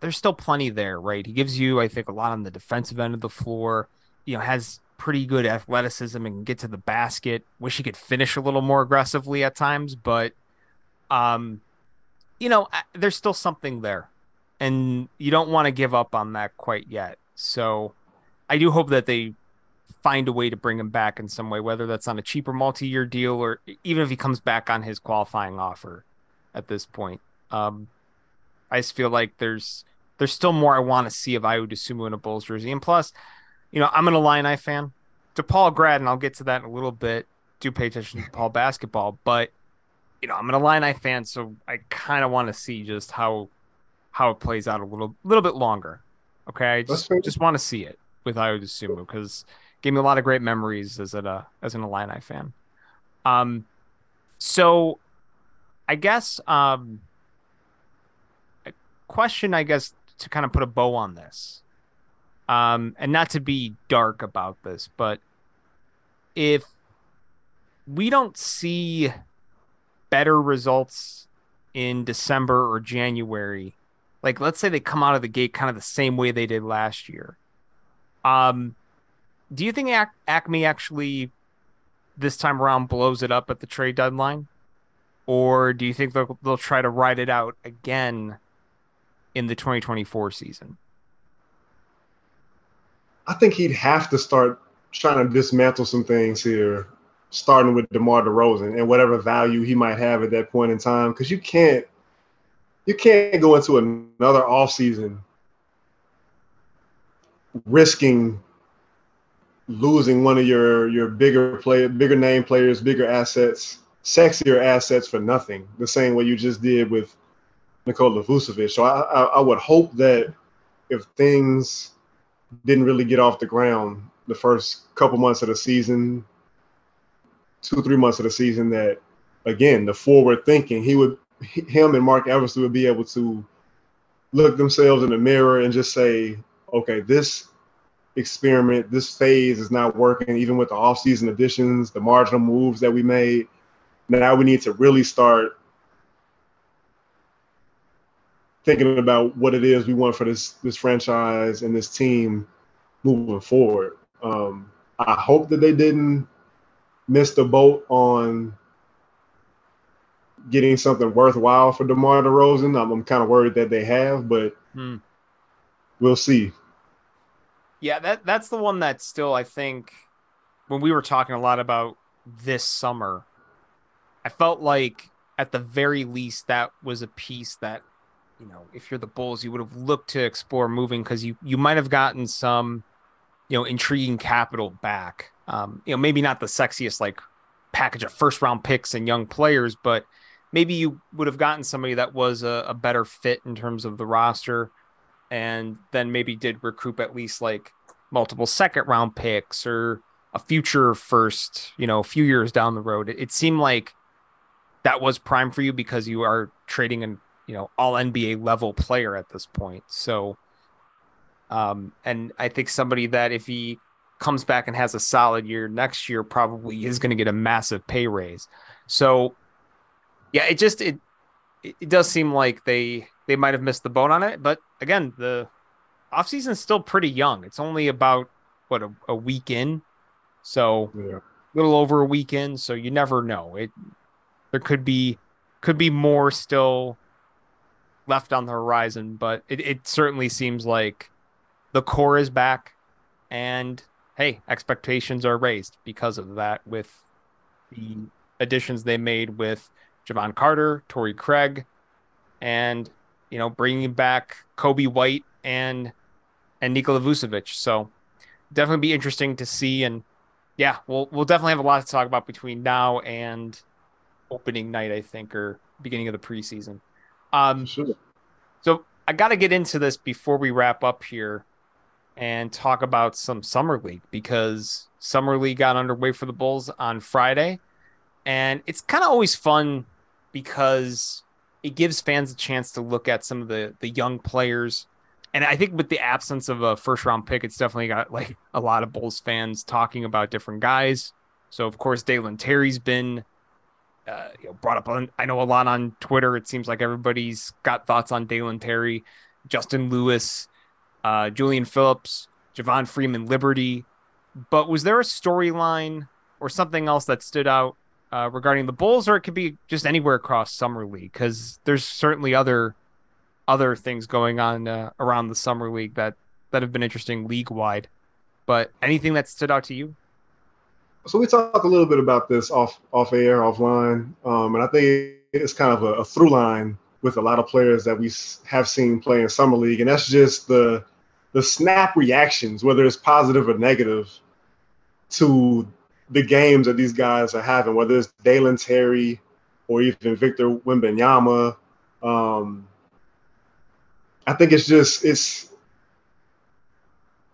there's still plenty there, right? He gives you, I think, a lot on the defensive end of the floor. You know, has pretty good athleticism and get to the basket. Wish he could finish a little more aggressively at times, but um, you know, there's still something there, and you don't want to give up on that quite yet. So, I do hope that they find a way to bring him back in some way, whether that's on a cheaper multi-year deal or even if he comes back on his qualifying offer. At this point, um, I just feel like there's there's still more I want to see of Ayo Dosunmu in a Bulls jersey, and plus you know, I'm an Illini fan. DePaul grad, and I'll get to that in a little bit. Do pay attention to DePaul basketball, but you know, I'm an Illini fan, so I kind of want to see just how how it plays out a little little bit longer. Okay, I just just want to see it with Ayo Dosunmu because gave me a lot of great memories as a uh, as an Illini fan. Um, so I guess um, a question, I guess, to kind of put a bow on this, um, and not to be dark about this, but if we don't see better results in December or January, like let's say they come out of the gate kind of the same way they did last year, um, do you think Ac- AKME actually this time around blows it up at the trade deadline? Or do you think they'll, they'll try to ride it out again in the 2024 season? I think he'd have to start trying to dismantle some things here, starting with DeMar DeRozan and whatever value he might have at that point in time. Because you can't you can't go into another offseason risking losing one of your your bigger player, bigger name players, bigger assets, sexier assets for nothing. The same way you just did with Nikola Vucevic. So I, I, I would hope that if things didn't really get off the ground the first couple months of the season, two three months of the season, that again the forward thinking he would him and Marc Eversley would be able to look themselves in the mirror and just say, okay, this experiment. This phase is not working, even with the offseason additions, the marginal moves that we made. Now we need to really start thinking about what it is we want for this this franchise and this team moving forward. Um, I hope that they didn't miss the boat on getting something worthwhile for DeMar DeRozan. I'm, I'm kind of worried that they have, but hmm. we'll see. Yeah, that that's the one that still I think when we were talking a lot about this summer, I felt like at the very least that was a piece that you know if you're the Bulls you would have looked to explore moving because you you might have gotten some you know intriguing capital back. Um, you know maybe not the sexiest like package of first round picks and young players, but maybe you would have gotten somebody that was a, a better fit in terms of the roster and then maybe did recoup at least like multiple second round picks or a future first, you know, a few years down the road. It, it seemed like that was prime for you because you are trading an, you know, all NBA level player at this point. So, um, and I think somebody that if he comes back and has a solid year next year, probably is going to get a massive pay raise. So, yeah, it just it it does seem like they they might have missed the boat on it. But again, the offseason is still pretty young. It's only about what a, a week in, so yeah. a little over a week in. So you never know. It there could be could be more still left on the horizon, but it, it certainly seems like the core is back, and hey, expectations are raised because of that with the additions they made with Jevon Carter, Torrey Craig, and you know, bringing back Coby White and and Nikola Vucevic. So definitely be interesting to see. And yeah, we'll we'll definitely have a lot to talk about between now and opening night, I think, or beginning of the preseason. Um, sure. So I got to get into this before we wrap up here and talk about some summer league because summer league got underway for the Bulls on Friday, and it's kind of always fun because it gives fans a chance to look at some of the the young players. And I think with the absence of a first round pick, it's definitely got like a lot of Bulls fans talking about different guys. So of course, Dalen Terry's been uh, you know, brought up on. I know a lot on Twitter. It seems like everybody's got thoughts on Dalen Terry, Justin Lewis, uh, Julian Phillips, Javon Freeman, Liberty. But was there a storyline or something else that stood out uh, regarding the Bulls, or it could be just anywhere across summer league because there's certainly other other things going on uh, around the summer league that that have been interesting league wide. But anything that stood out to you? So we talked a little bit about this off off air, offline, um, and I think it's kind of a, a through line with a lot of players that we have seen play in summer league, and that's just the the snap reactions, whether it's positive or negative, to the games that these guys are having, whether it's Dalen Terry or even Victor Wembanyama. Um, I think it's just it's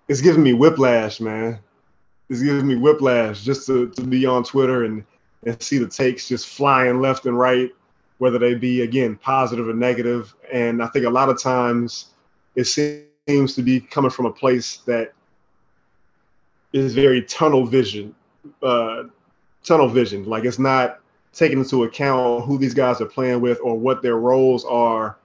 it's giving me whiplash, man. It's giving me whiplash just to, to be on Twitter and and see the takes just flying left and right whether they be again positive or negative. And I think a lot of times it seems to be coming from a place that is very tunnel vision, uh, tunnel vision. Like it's not taking into account who these guys are playing with or what their roles are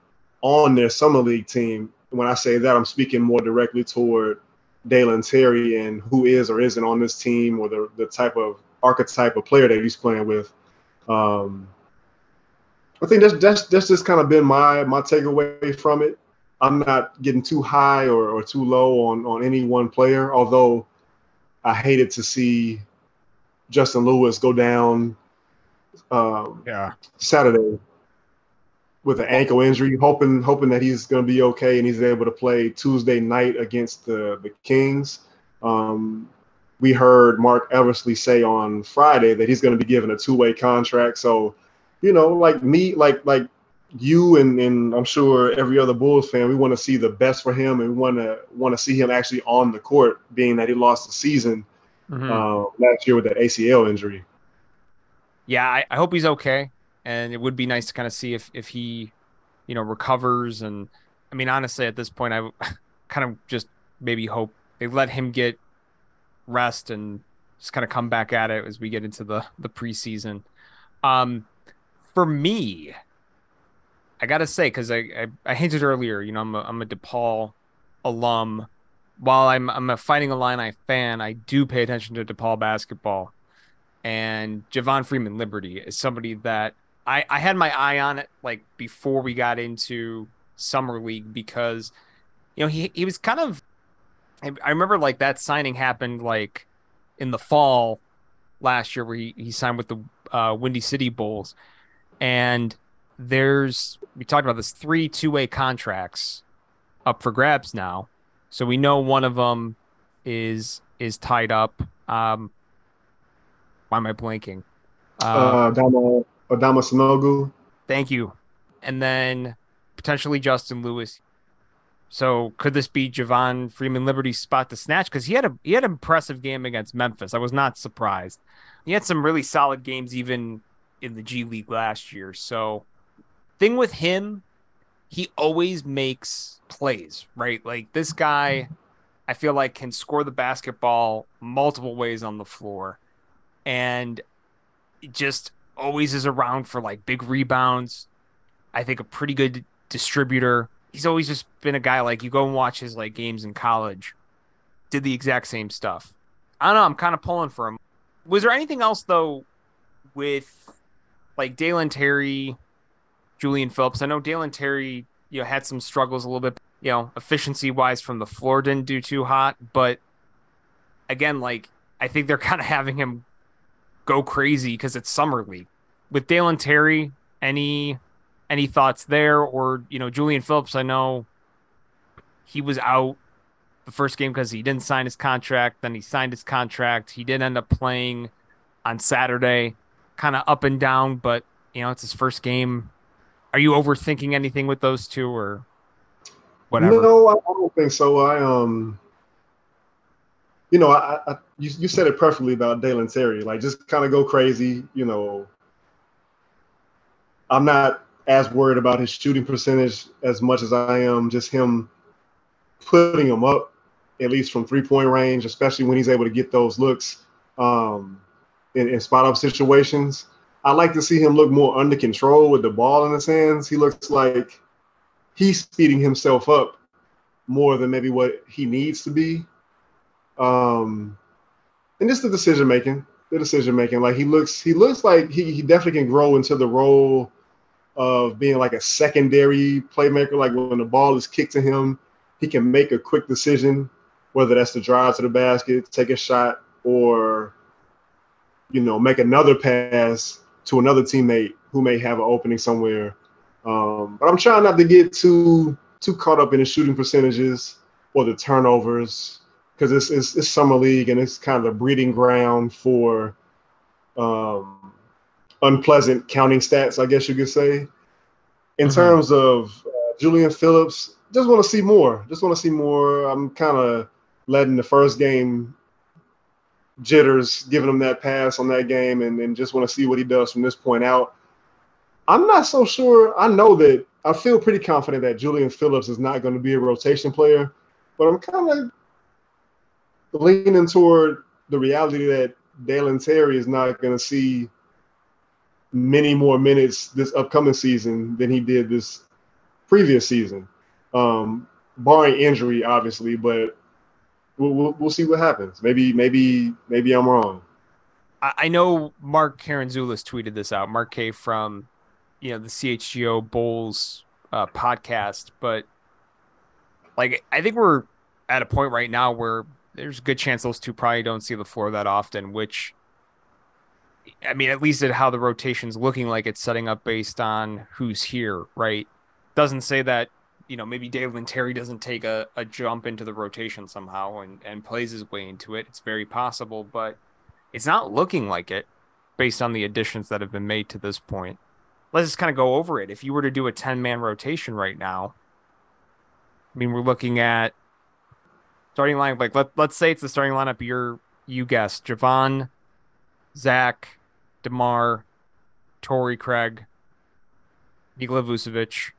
on their summer league team. When I say that, I'm speaking more directly toward Dalen Terry and who is or isn't on this team or the, the type of archetype of player that he's playing with. Um, I think that's that's that's just kind of been my my takeaway from it. I'm not getting too high or, or too low on on any one player, although I hated to see Justin Lewis go down um, yeah Saturday with an ankle injury, hoping hoping that he's going to be okay and he's able to play Tuesday night against the the Kings. Um, we heard Marc Eversley say on Friday that he's going to be given a two way contract. So, you know, like me, like like you and and I'm sure every other Bulls fan, we want to see the best for him and we want to want to see him actually on the court, being that he lost the season mm-hmm. uh, last year with that ACL injury. Yeah, I, I hope he's okay and it would be nice to kind of see if if he, you know, recovers. And I mean, honestly, at this point, I kind of just maybe hope they let him get rest and just kind of come back at it as we get into the the preseason. Um, for me, I gotta say because I, I, I hinted earlier, you know, I'm a, I'm a DePaul alum. While I'm I'm a Fighting Illini fan, I do pay attention to DePaul basketball, and Javon Freeman Liberty is somebody that I, I had my eye on it like before we got into summer league because you know he he was kind of I remember like that signing happened like in the fall last year where he, he signed with the uh, Windy City Bulls. And there's we talked about this three two-way contracts up for grabs now. So we know one of them is is tied up. Um why am I blanking? Uh, uh Adama Sanogo. Thank you. And then potentially Justin Lewis. So could this be Javon Freeman Liberty's spot to snatch? Because he had a he had an impressive game against Memphis. I was not surprised. He had some really solid games even in the G League last year. So thing with him, he always makes plays, right? Like this guy, I feel like can score the basketball multiple ways on the floor. And just always is around for like big rebounds. I think a pretty good distributor. He's always just been a guy like you go and watch his like games in college. Did the exact same stuff. I don't know. I'm kind of pulling for him. Was there anything else though with like Dalen Terry, Julian Phillips? I know Dalen Terry, you know, had some struggles a little bit, you know, efficiency wise from the floor didn't do too hot, but again, like I think they're kind of having him go crazy because it's summer league. With Dalen Terry, any any thoughts there, or you know Julian Phillips? I know he was out the first game because he didn't sign his contract. Then he signed his contract. He did end up playing on Saturday, kind of up and down, but you know it's his first game. Are you overthinking anything with those two, or whatever? No, I don't think so. I um you know, I, I you, you said it perfectly about Dalen Terry. Like, just kind of go crazy. You know, I'm not as worried about his shooting percentage as much as I am just him putting him up at least from three point range, especially when he's able to get those looks um, in, in spot up situations. I like to see him look more under control with the ball in his hands. He looks like he's speeding himself up more than maybe what he needs to be. Um, and just the decision making, the decision making. Like he looks, he looks like he, he definitely can grow into the role of being like a secondary playmaker. Like when the ball is kicked to him, he can make a quick decision, whether that's to drive to the basket, take a shot, or you know, make another pass to another teammate who may have an opening somewhere. Um, but I'm trying not to get too too caught up in the shooting percentages or the turnovers because it's, it's, it's summer league and it's kind of the breeding ground for um, unpleasant counting stats, I guess you could say. In mm-hmm. terms of uh, Julian Phillips, just want to see more. Just want to see more. I'm kind of letting the first game jitters, giving him that pass on that game, and, and just want to see what he does from this point out. I'm not so sure. I know that I feel pretty confident that Julian Phillips is not going to be a rotation player, but I'm kind of leaning toward the reality that Dalen Terry is not going to see many more minutes this upcoming season than he did this previous season, um, barring injury, obviously. But we'll, we'll, we'll see what happens. Maybe maybe maybe I'm wrong. I know Mark Karantzoulis tweeted this out. Mark K from you know the CHGO Bulls uh, podcast, but like I think we're at a point right now where there's a good chance those two probably don't see the floor that often, which I mean, at least at how the rotation's looking like it's setting up based on who's here, right? Doesn't say that, you know, maybe Dalen Terry doesn't take a, a jump into the rotation somehow and, and plays his way into it. It's very possible, but it's not looking like it based on the additions that have been made to this point. Let's just kind of go over it. If you were to do a 10 man rotation right now, I mean, we're looking at starting line like let, let's say it's the starting lineup you're you guessed Jevon, Zach, DeMar, Torrey Craig, Nikola Vucevic,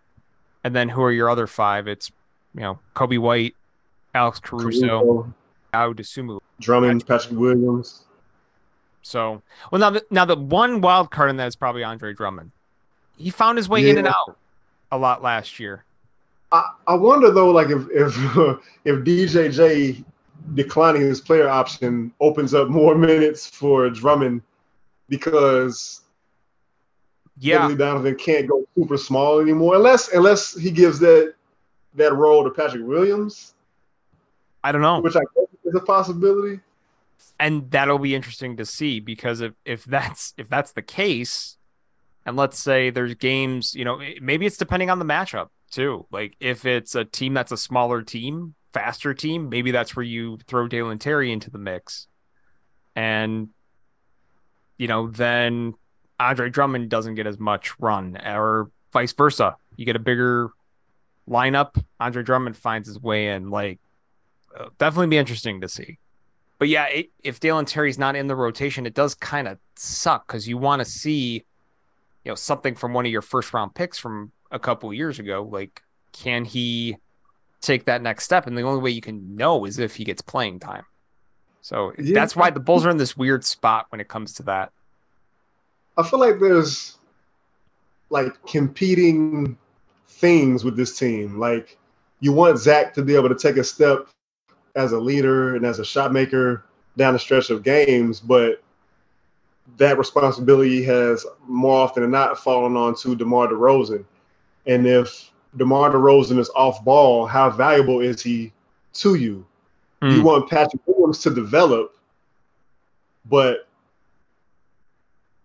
and then who are your other five? It's you know, Coby White, Alex Caruso, Ayo Dosunmu. Drummond, Patrick Williams. So well now the now the one wild card in that is probably Andre Drummond. He found his way yeah. in and out a lot last year. I, I wonder though, like if if if DJJ declining his player option opens up more minutes for Drummond because yeah, Donovan can't go super small anymore unless unless he gives that that role to Patrick Williams. I don't know, which I guess is a possibility. And that'll be interesting to see because if if that's if that's the case, and let's say there's games, you know, maybe it's depending on the matchup too. Like if it's a team that's a smaller team, faster team, maybe that's where you throw Dalen Terry into the mix. And you know, then Andre Drummond doesn't get as much run, or vice versa. You get a bigger lineup, Andre Drummond finds his way in. Like, uh, definitely be interesting to see. But yeah, it, if Dalen Terry's not in the rotation, it does kind of suck because you want to see you know something from one of your first round picks from a couple years ago like can he take that next step and the only way you can know is if he gets playing time so yeah. that's why the bulls are in this weird spot when it comes to that i feel like there's like competing things with this team like you want zach to be able to take a step as a leader and as a shot maker down the stretch of games but that responsibility has more often than not fallen onto DeMar DeRozan. And if DeMar DeRozan is off ball, how valuable is he to you? Mm. You hmm. want Patrick Williams to develop, but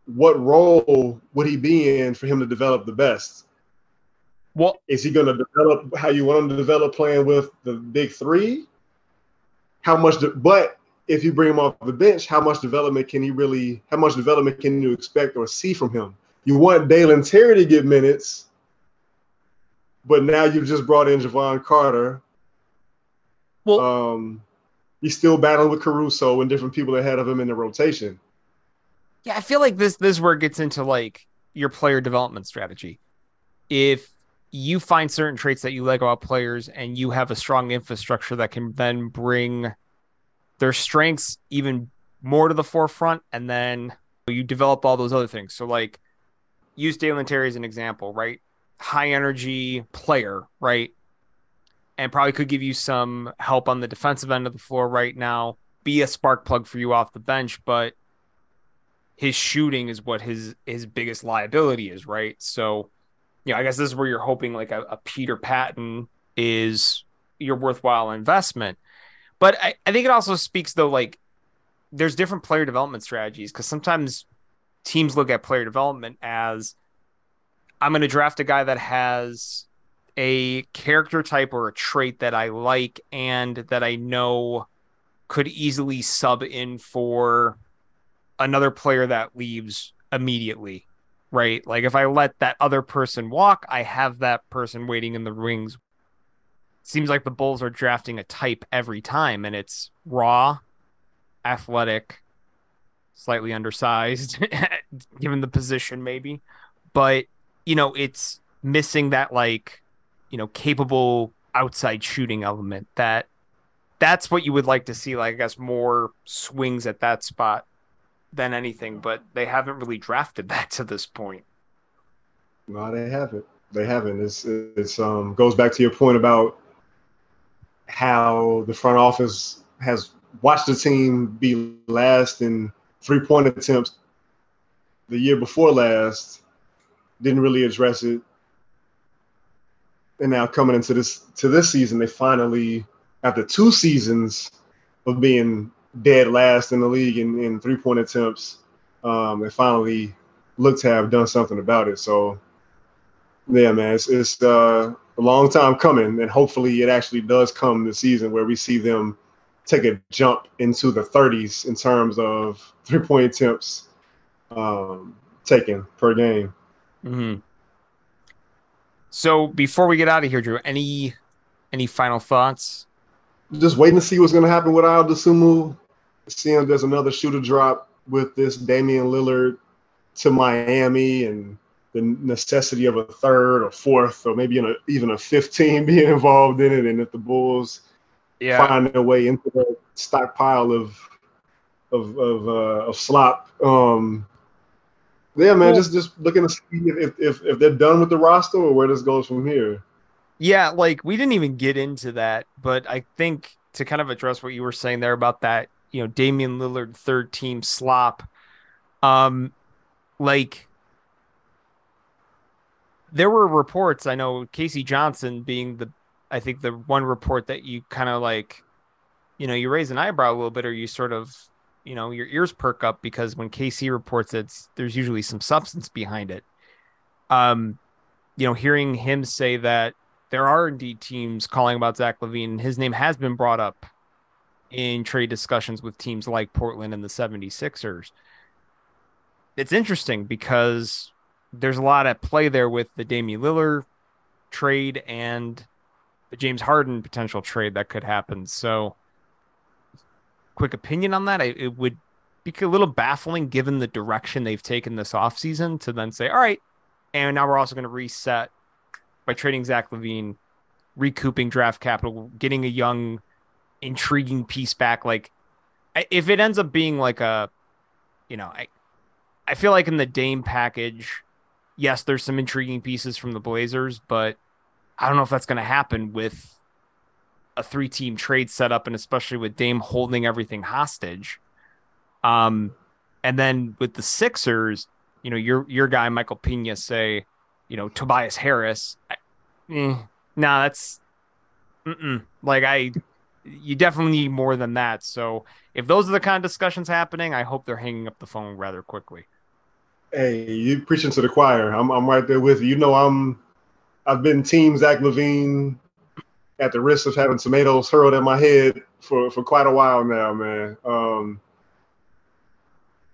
what role would he be in for him to develop the best? What is he going to develop how you want him to develop playing with the big three? How much? Do, but if you bring him off the bench, how much development can he really, how much development can you expect or see from him? You want Dalen Terry to get minutes, but now you've just brought in Jevon Carter. Well, um, he's still battling with Caruso and different people ahead of him in the rotation. Yeah, I feel like this this is where it gets into like your player development strategy. If you find certain traits that you like about players and you have a strong infrastructure that can then bring their strengths even more to the forefront, and then you develop all those other things. So, like, use Dalen Terry as an example, right? High energy player, right? And probably could give you some help on the defensive end of the floor right now, be a spark plug for you off the bench, but his shooting is what his his biggest liability is, right? So, you know, I guess this is where you're hoping like a, a Peter Patton is your worthwhile investment. But I, I think it also speaks though, like there's different player development strategies because sometimes teams look at player development as I'm going to draft a guy that has a character type or a trait that I like and that I know could easily sub in for another player that leaves immediately, right? Like if I let that other person walk, I have that person waiting in the wings seems like the Bulls are drafting a type every time, and it's raw, athletic, slightly undersized, given the position, maybe. But you know, it's missing that like, you know, capable outside shooting element that that's what you would like to see like I guess more swings at that spot than anything, but they haven't really drafted that to this point. No, they haven't. They haven't. It's it's um goes back to your point about how the front office has watched the team be last in three point attempts the year before last, didn't really address it. And now coming into this to this season, they finally, after two seasons of being dead last in the league in, in three point attempts, um, they finally look to have done something about it. So yeah, man, it's, it's uh, a long time coming, and hopefully it actually does come this season where we see them take a jump into the 30s in terms of three point attempts um, taken per game. Mm-hmm. So before we get out of here, Drew, any any final thoughts? Just waiting to see what's going to happen with Ayo Dosunmu. Seeing there's another shooter drop with this Damian Lillard to Miami and the necessity of a third or fourth or maybe a, even a 15 being involved in it. And if the Bulls yeah. find their way into the stockpile of of of, uh, of slop, um, yeah, man, just just looking to see if, if if they're done with the roster or where this goes from here. Yeah, like we didn't even get into that, but I think to kind of address what you were saying there about that, you know, Damian Lillard third team slop, um, like there were reports. I know K.C. Johnson being the, I think the one report that you kind of like, you know, you raise an eyebrow a little bit, or you sort of, you know, your ears perk up because when KC reports it, there's usually some substance behind it. Um, you know, hearing him say that there are indeed teams calling about Zach LaVine, his name has been brought up in trade discussions with teams like Portland and the 76ers. It's interesting because there's a lot at play there with the Damian Lillard trade and the James Harden potential trade that could happen. So, quick opinion on that. it would be a little baffling given the direction they've taken this offseason to then say, all right, and now we're also going to reset by trading Zach LaVine, recouping draft capital, getting a young, intriguing piece back. Like, if it ends up being like a, you know, I, I feel like in the Dame package, yes, there's some intriguing pieces from the Blazers, but I don't know if that's going to happen with a three team trade setup and especially with Dame holding everything hostage. Um, and then with the Sixers, you know, your your guy Michael Pina say, you know, Tobias Harris. I, eh, nah, that's like I. You definitely need more than that. So if those are the kind of discussions happening, I hope they're hanging up the phone rather quickly. Hey, you preaching to the choir. I'm I'm right there with you. You know, I'm I've been team Zach LaVine at the risk of having tomatoes hurled at my head for, for quite a while now, man. Um,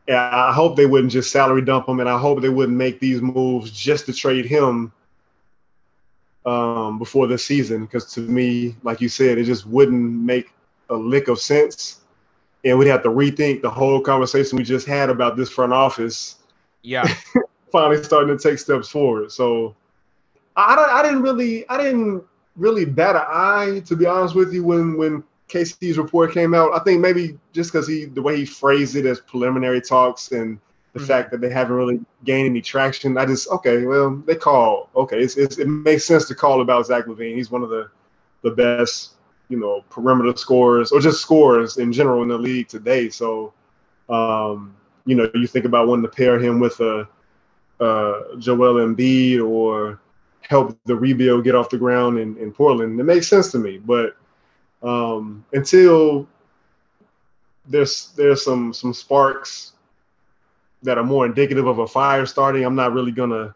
yeah, I hope they wouldn't just salary dump him, and I hope they wouldn't make these moves just to trade him um, before the season. Because to me, like you said, it just wouldn't make a lick of sense, and we'd have to rethink the whole conversation we just had about this front office yeah. finally starting to take steps forward. So I I didn't really I didn't really bat an eye to be honest with you when when KC's report came out. I think maybe just because he the way he phrased it as preliminary talks and the mm-hmm. fact that they haven't really gained any traction. I just okay, well they call okay. It's, it's, it makes sense to call about Zach LaVine. He's one of the the best you know perimeter scorers or just scorers in general in the league today. So um, you know, you think about wanting to pair him with a uh, Joel Embiid or help the rebuild get off the ground in, in Portland. It makes sense to me, but um, until there's there's some some sparks that are more indicative of a fire starting, I'm not really gonna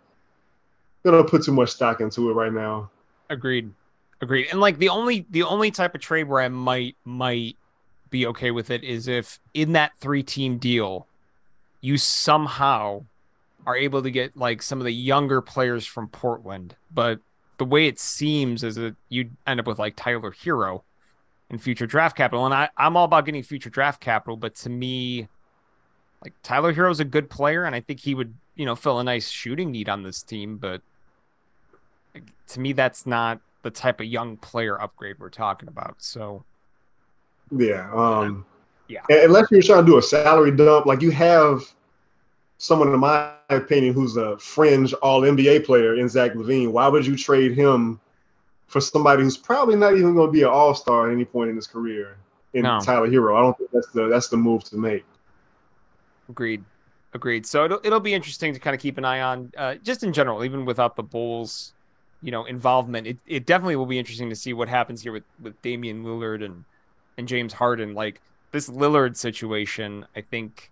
gonna put too much stock into it right now. Agreed, agreed. And like the only the only type of trade where I might might be okay with it is if in that three team deal you somehow are able to get like some of the younger players from Portland. But the way it seems is that you end up with like Tyler Herro in future draft capital. And I, I'm all about getting future draft capital, but to me, like Tyler Herro is a good player, and I think he would, you know, fill a nice shooting need on this team. But To me, that's not the type of young player upgrade we're talking about. So, yeah, um, yeah. Unless you're trying to do a salary dump, like you have someone, in my opinion, who's a fringe All NBA player in Zach LaVine. Why would you trade him for somebody who's probably not even going to be an All Star at any point in his career? In No. Tyler Herro, I don't think that's the that's the move to make. Agreed. Agreed. So it'll it'll be interesting to kind of keep an eye on, uh, just in general, even without the Bulls, you know, involvement. It it definitely will be interesting to see what happens here with with Damian Lillard and and James Harden. Like this Lillard situation, I think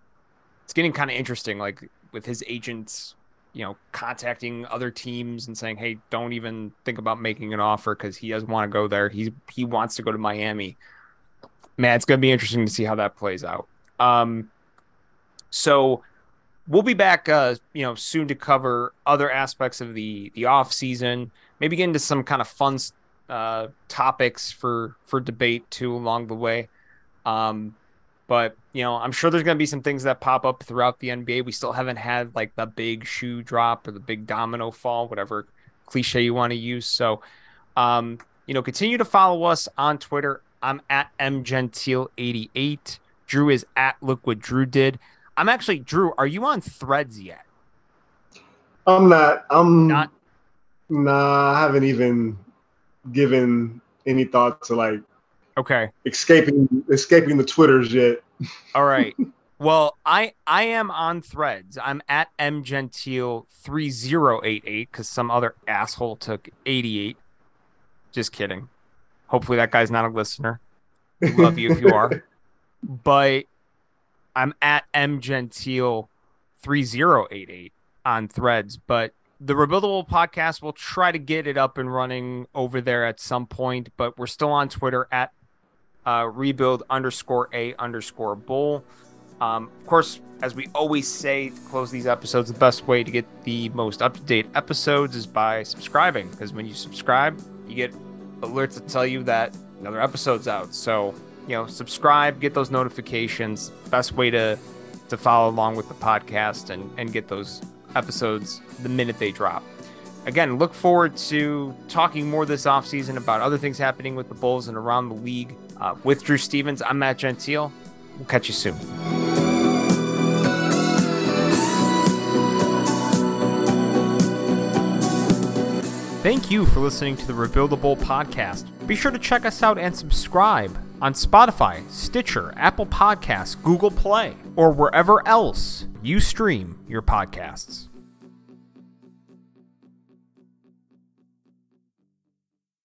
it's getting kind of interesting. Like with his agents, you know, contacting other teams and saying, "Hey, don't even think about making an offer because he doesn't want to go there. He's he wants to go to Miami." Man, it's gonna be interesting to see how that plays out. Um, so we'll be back uh you know soon to cover other aspects of the the off season maybe get into some kind of fun uh topics for for debate too along the way um but you know i'm sure there's going to be some things that pop up throughout the nba we still haven't had like the big shoe drop or the big domino fall whatever cliche you want to use so um you know continue to follow us on twitter i'm at mgentile88 drew is at look what drew did I'm actually Drew. Are you on Threads yet? I'm not. I'm Not- Nah, I haven't even given any thought to like Okay. escaping escaping the twitters yet. All right. well, I I am on Threads. I'm at mgentile3088 because some other asshole took 88. Just kidding. Hopefully that guy's not a listener. We love you if you are. But I'm at mgentile3088 on Threads. But the Rebuildable podcast will try to get it up and running over there at some point. But we're still on Twitter at uh, rebuild underscore a underscore bull. Um, of course, as we always say to close these episodes, the best way to get the most up to date episodes is by subscribing. Because when you subscribe, you get alerts that tell you that another episode's out. So, you know, subscribe, get those notifications. Best way to to follow along with the podcast and and get those episodes the minute they drop. Again, look forward to talking more this offseason about other things happening with the Bulls and around the league. Uh, with Drew Stevens, I'm Matt Gentile. We'll catch you soon. Thank you for listening to the Rebuildable podcast. Be sure to check us out and subscribe on Spotify, Stitcher, Apple Podcasts, Google Play, or wherever else you stream your podcasts.